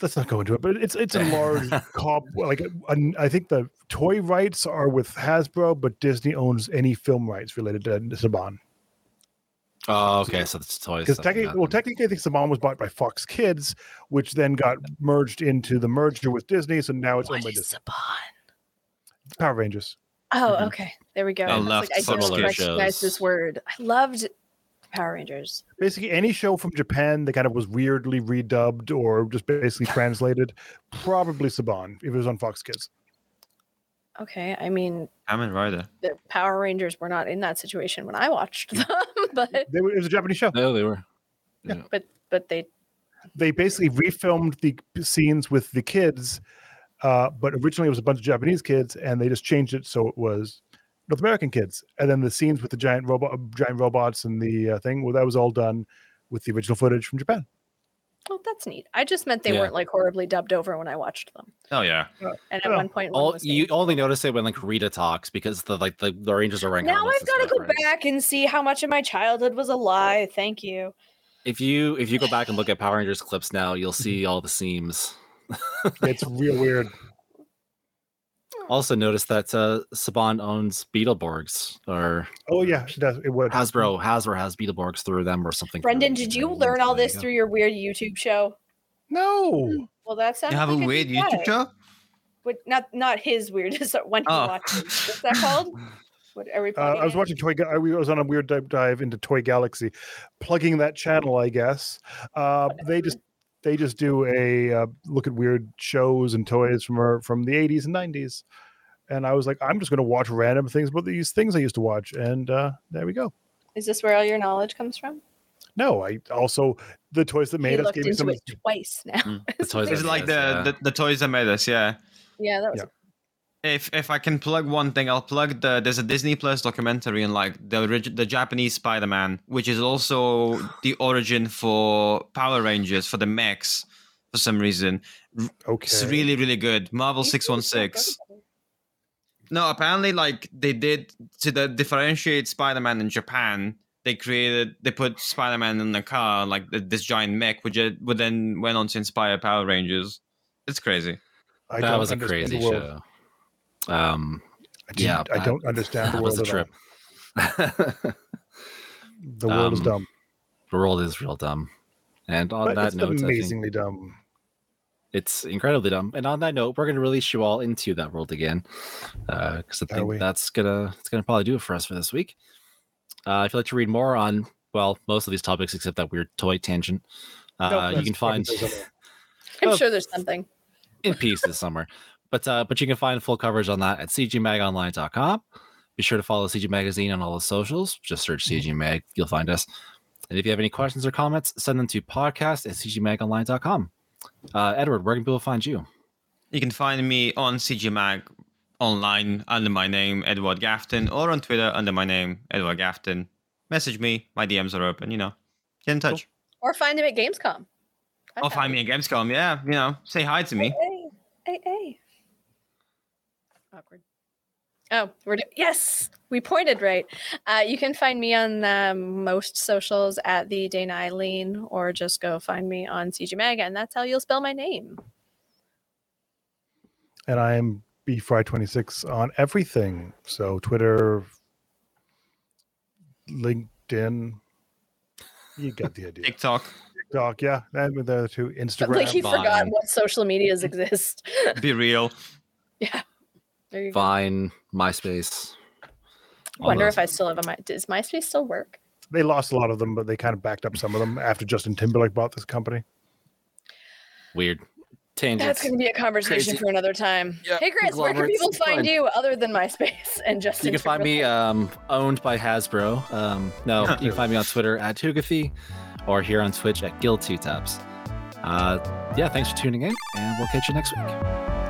let's not go into it, but it's it's a large [LAUGHS] cop. Like a, an- I think the toy rights are with Hasbro, but Disney owns any film rights related to Saban. oh, okay, so it's toys. Because technically, yeah. well, technically, I think Saban was bought by Fox Kids, which then got merged into the merger with Disney. So now it's owned What by Disney. Saban? Power Rangers. Oh, Mhm. okay. There we go. I I, was like, I some don't of recognize shows. this word. I loved Power Rangers. basically any show from Japan that kind of was weirdly redubbed or just basically translated, probably Saban if it was on Fox Kids. Okay, I mean, I Kamen Rider. the Power Rangers were not in that situation when I watched [LAUGHS] them, but They were, it was a Japanese show. no, they were. Yeah. Yeah. but but they They basically refilmed the scenes with the kids, uh, but originally it was a bunch of Japanese kids, and they just changed it so it was North American kids. And then the scenes with the giant robot, giant robots, and the uh, thing, well, that was all done with the original footage from Japan. Oh, that's neat. I just meant they Yeah. weren't like horribly dubbed over when I watched them. Oh yeah. And at Yeah. point, All was you only notice it when like Rita talks because the like the, the Rangers are wearing. now I've got to go right? back and see how much of my childhood was a lie. Thank you. If you if you go back and look at Power Rangers clips now, you'll see all the seams. It's real weird. Also, notice that uh, Saban owns Beetleborgs, or Oh yeah, she does. It would. Hasbro. Hasbro has Beetleborgs through them, or something. Brendan, did you learn all this through your weird YouTube show? No. Well, that sounds You have a weird deep dive. YouTube show? But not not his weird. so when he Oh. watches, what's that called? [LAUGHS] What are we? Uh, I was in? watching Toy. I was on a weird dive, dive into Toy Galaxy, plugging that channel. I guess uh, they just they just do a uh, look at weird shows and toys from our, from the eighties and nineties, and I was like, I'm just going to watch random things about these things I used to watch, and uh, there we go. Is this where all your knowledge comes from? No, I also the toys that He made us looked gave me some. it twice now. Mm, [LAUGHS] the toys It's like us, the, yeah. the the toys that made us, yeah. Yeah, that was. Yeah. If if I can plug one thing, I'll plug the there's a Disney Plus documentary on like the orig- the Japanese Spider-Man, which is also the origin for Power Rangers for the mechs for some reason. Okay, It's really really good. Marvel You six seem one so good six. at it. No, apparently like they did to the differentiate Spider-Man in Japan. They created they put Spider-Man in the car like this giant mech, which it, would then went on to inspire Power Rangers. It's crazy. I that was a crazy the world. show. Um, I yeah, I that- don't understand [LAUGHS] the that world was a at all. trip. [LAUGHS] The world is Um, dumb. the world is real dumb. And on But that it's note, I think amazingly dumb. it's incredibly dumb. And on that note, we're going to release you all into that world again, because I Are think we? that's gonna it's gonna probably do it for us for this week. Uh, if you'd like to read more on well most of these topics except that weird toy tangent, uh, No, you can find. [LAUGHS] I'm Oh. sure there's something. in pieces somewhere. But uh, but you can find full coverage on that at cgmagonline.com. Be sure to follow CG Magazine on all the socials. Just search CG Mag, you'll find us. And if you have any questions or comments, send them to podcast at cgmagonline.com. Uh, Edward, where can people find you? You can find me on CG Mag online under my name, Edward Gafton, or on Twitter under my name, Edward Gafton. Message me. My DMs are open, you know. Get in touch. Or find him at Gamescom. Or find me at Gamescom. Yeah, you know, say hi to me. Hey, hey, hey. Awkward. Oh, we're do- yes, we pointed right. Uh, you can find me on um, most socials at the Dana Eileen, or just go find me on CG Mag, and that's how you'll spell my name. And I am bfry26 on everything. So Twitter, LinkedIn. You got the idea. TikTok. TikTok, yeah. And with the other two, But Instagram. like he forgot what social medias exist. Be real. [LAUGHS] yeah. There you go. Vine, MySpace. all Wonder those. if I still have a my. Does MySpace still work? they lost a lot of them, but they kind of backed up some of them after Justin Timberlake bought this company. weird tangents. That's going to be a conversation Crazy. for another time. Yeah, hey, Chris, where can people find fine. you other than MySpace and Justin? You can find me um, owned by Hasbro. Um, no, [LAUGHS] you can find me on Twitter at Tugathy or here on Twitch at Guild Two Tabs. Uh, yeah, thanks for tuning in, and we'll catch you next week.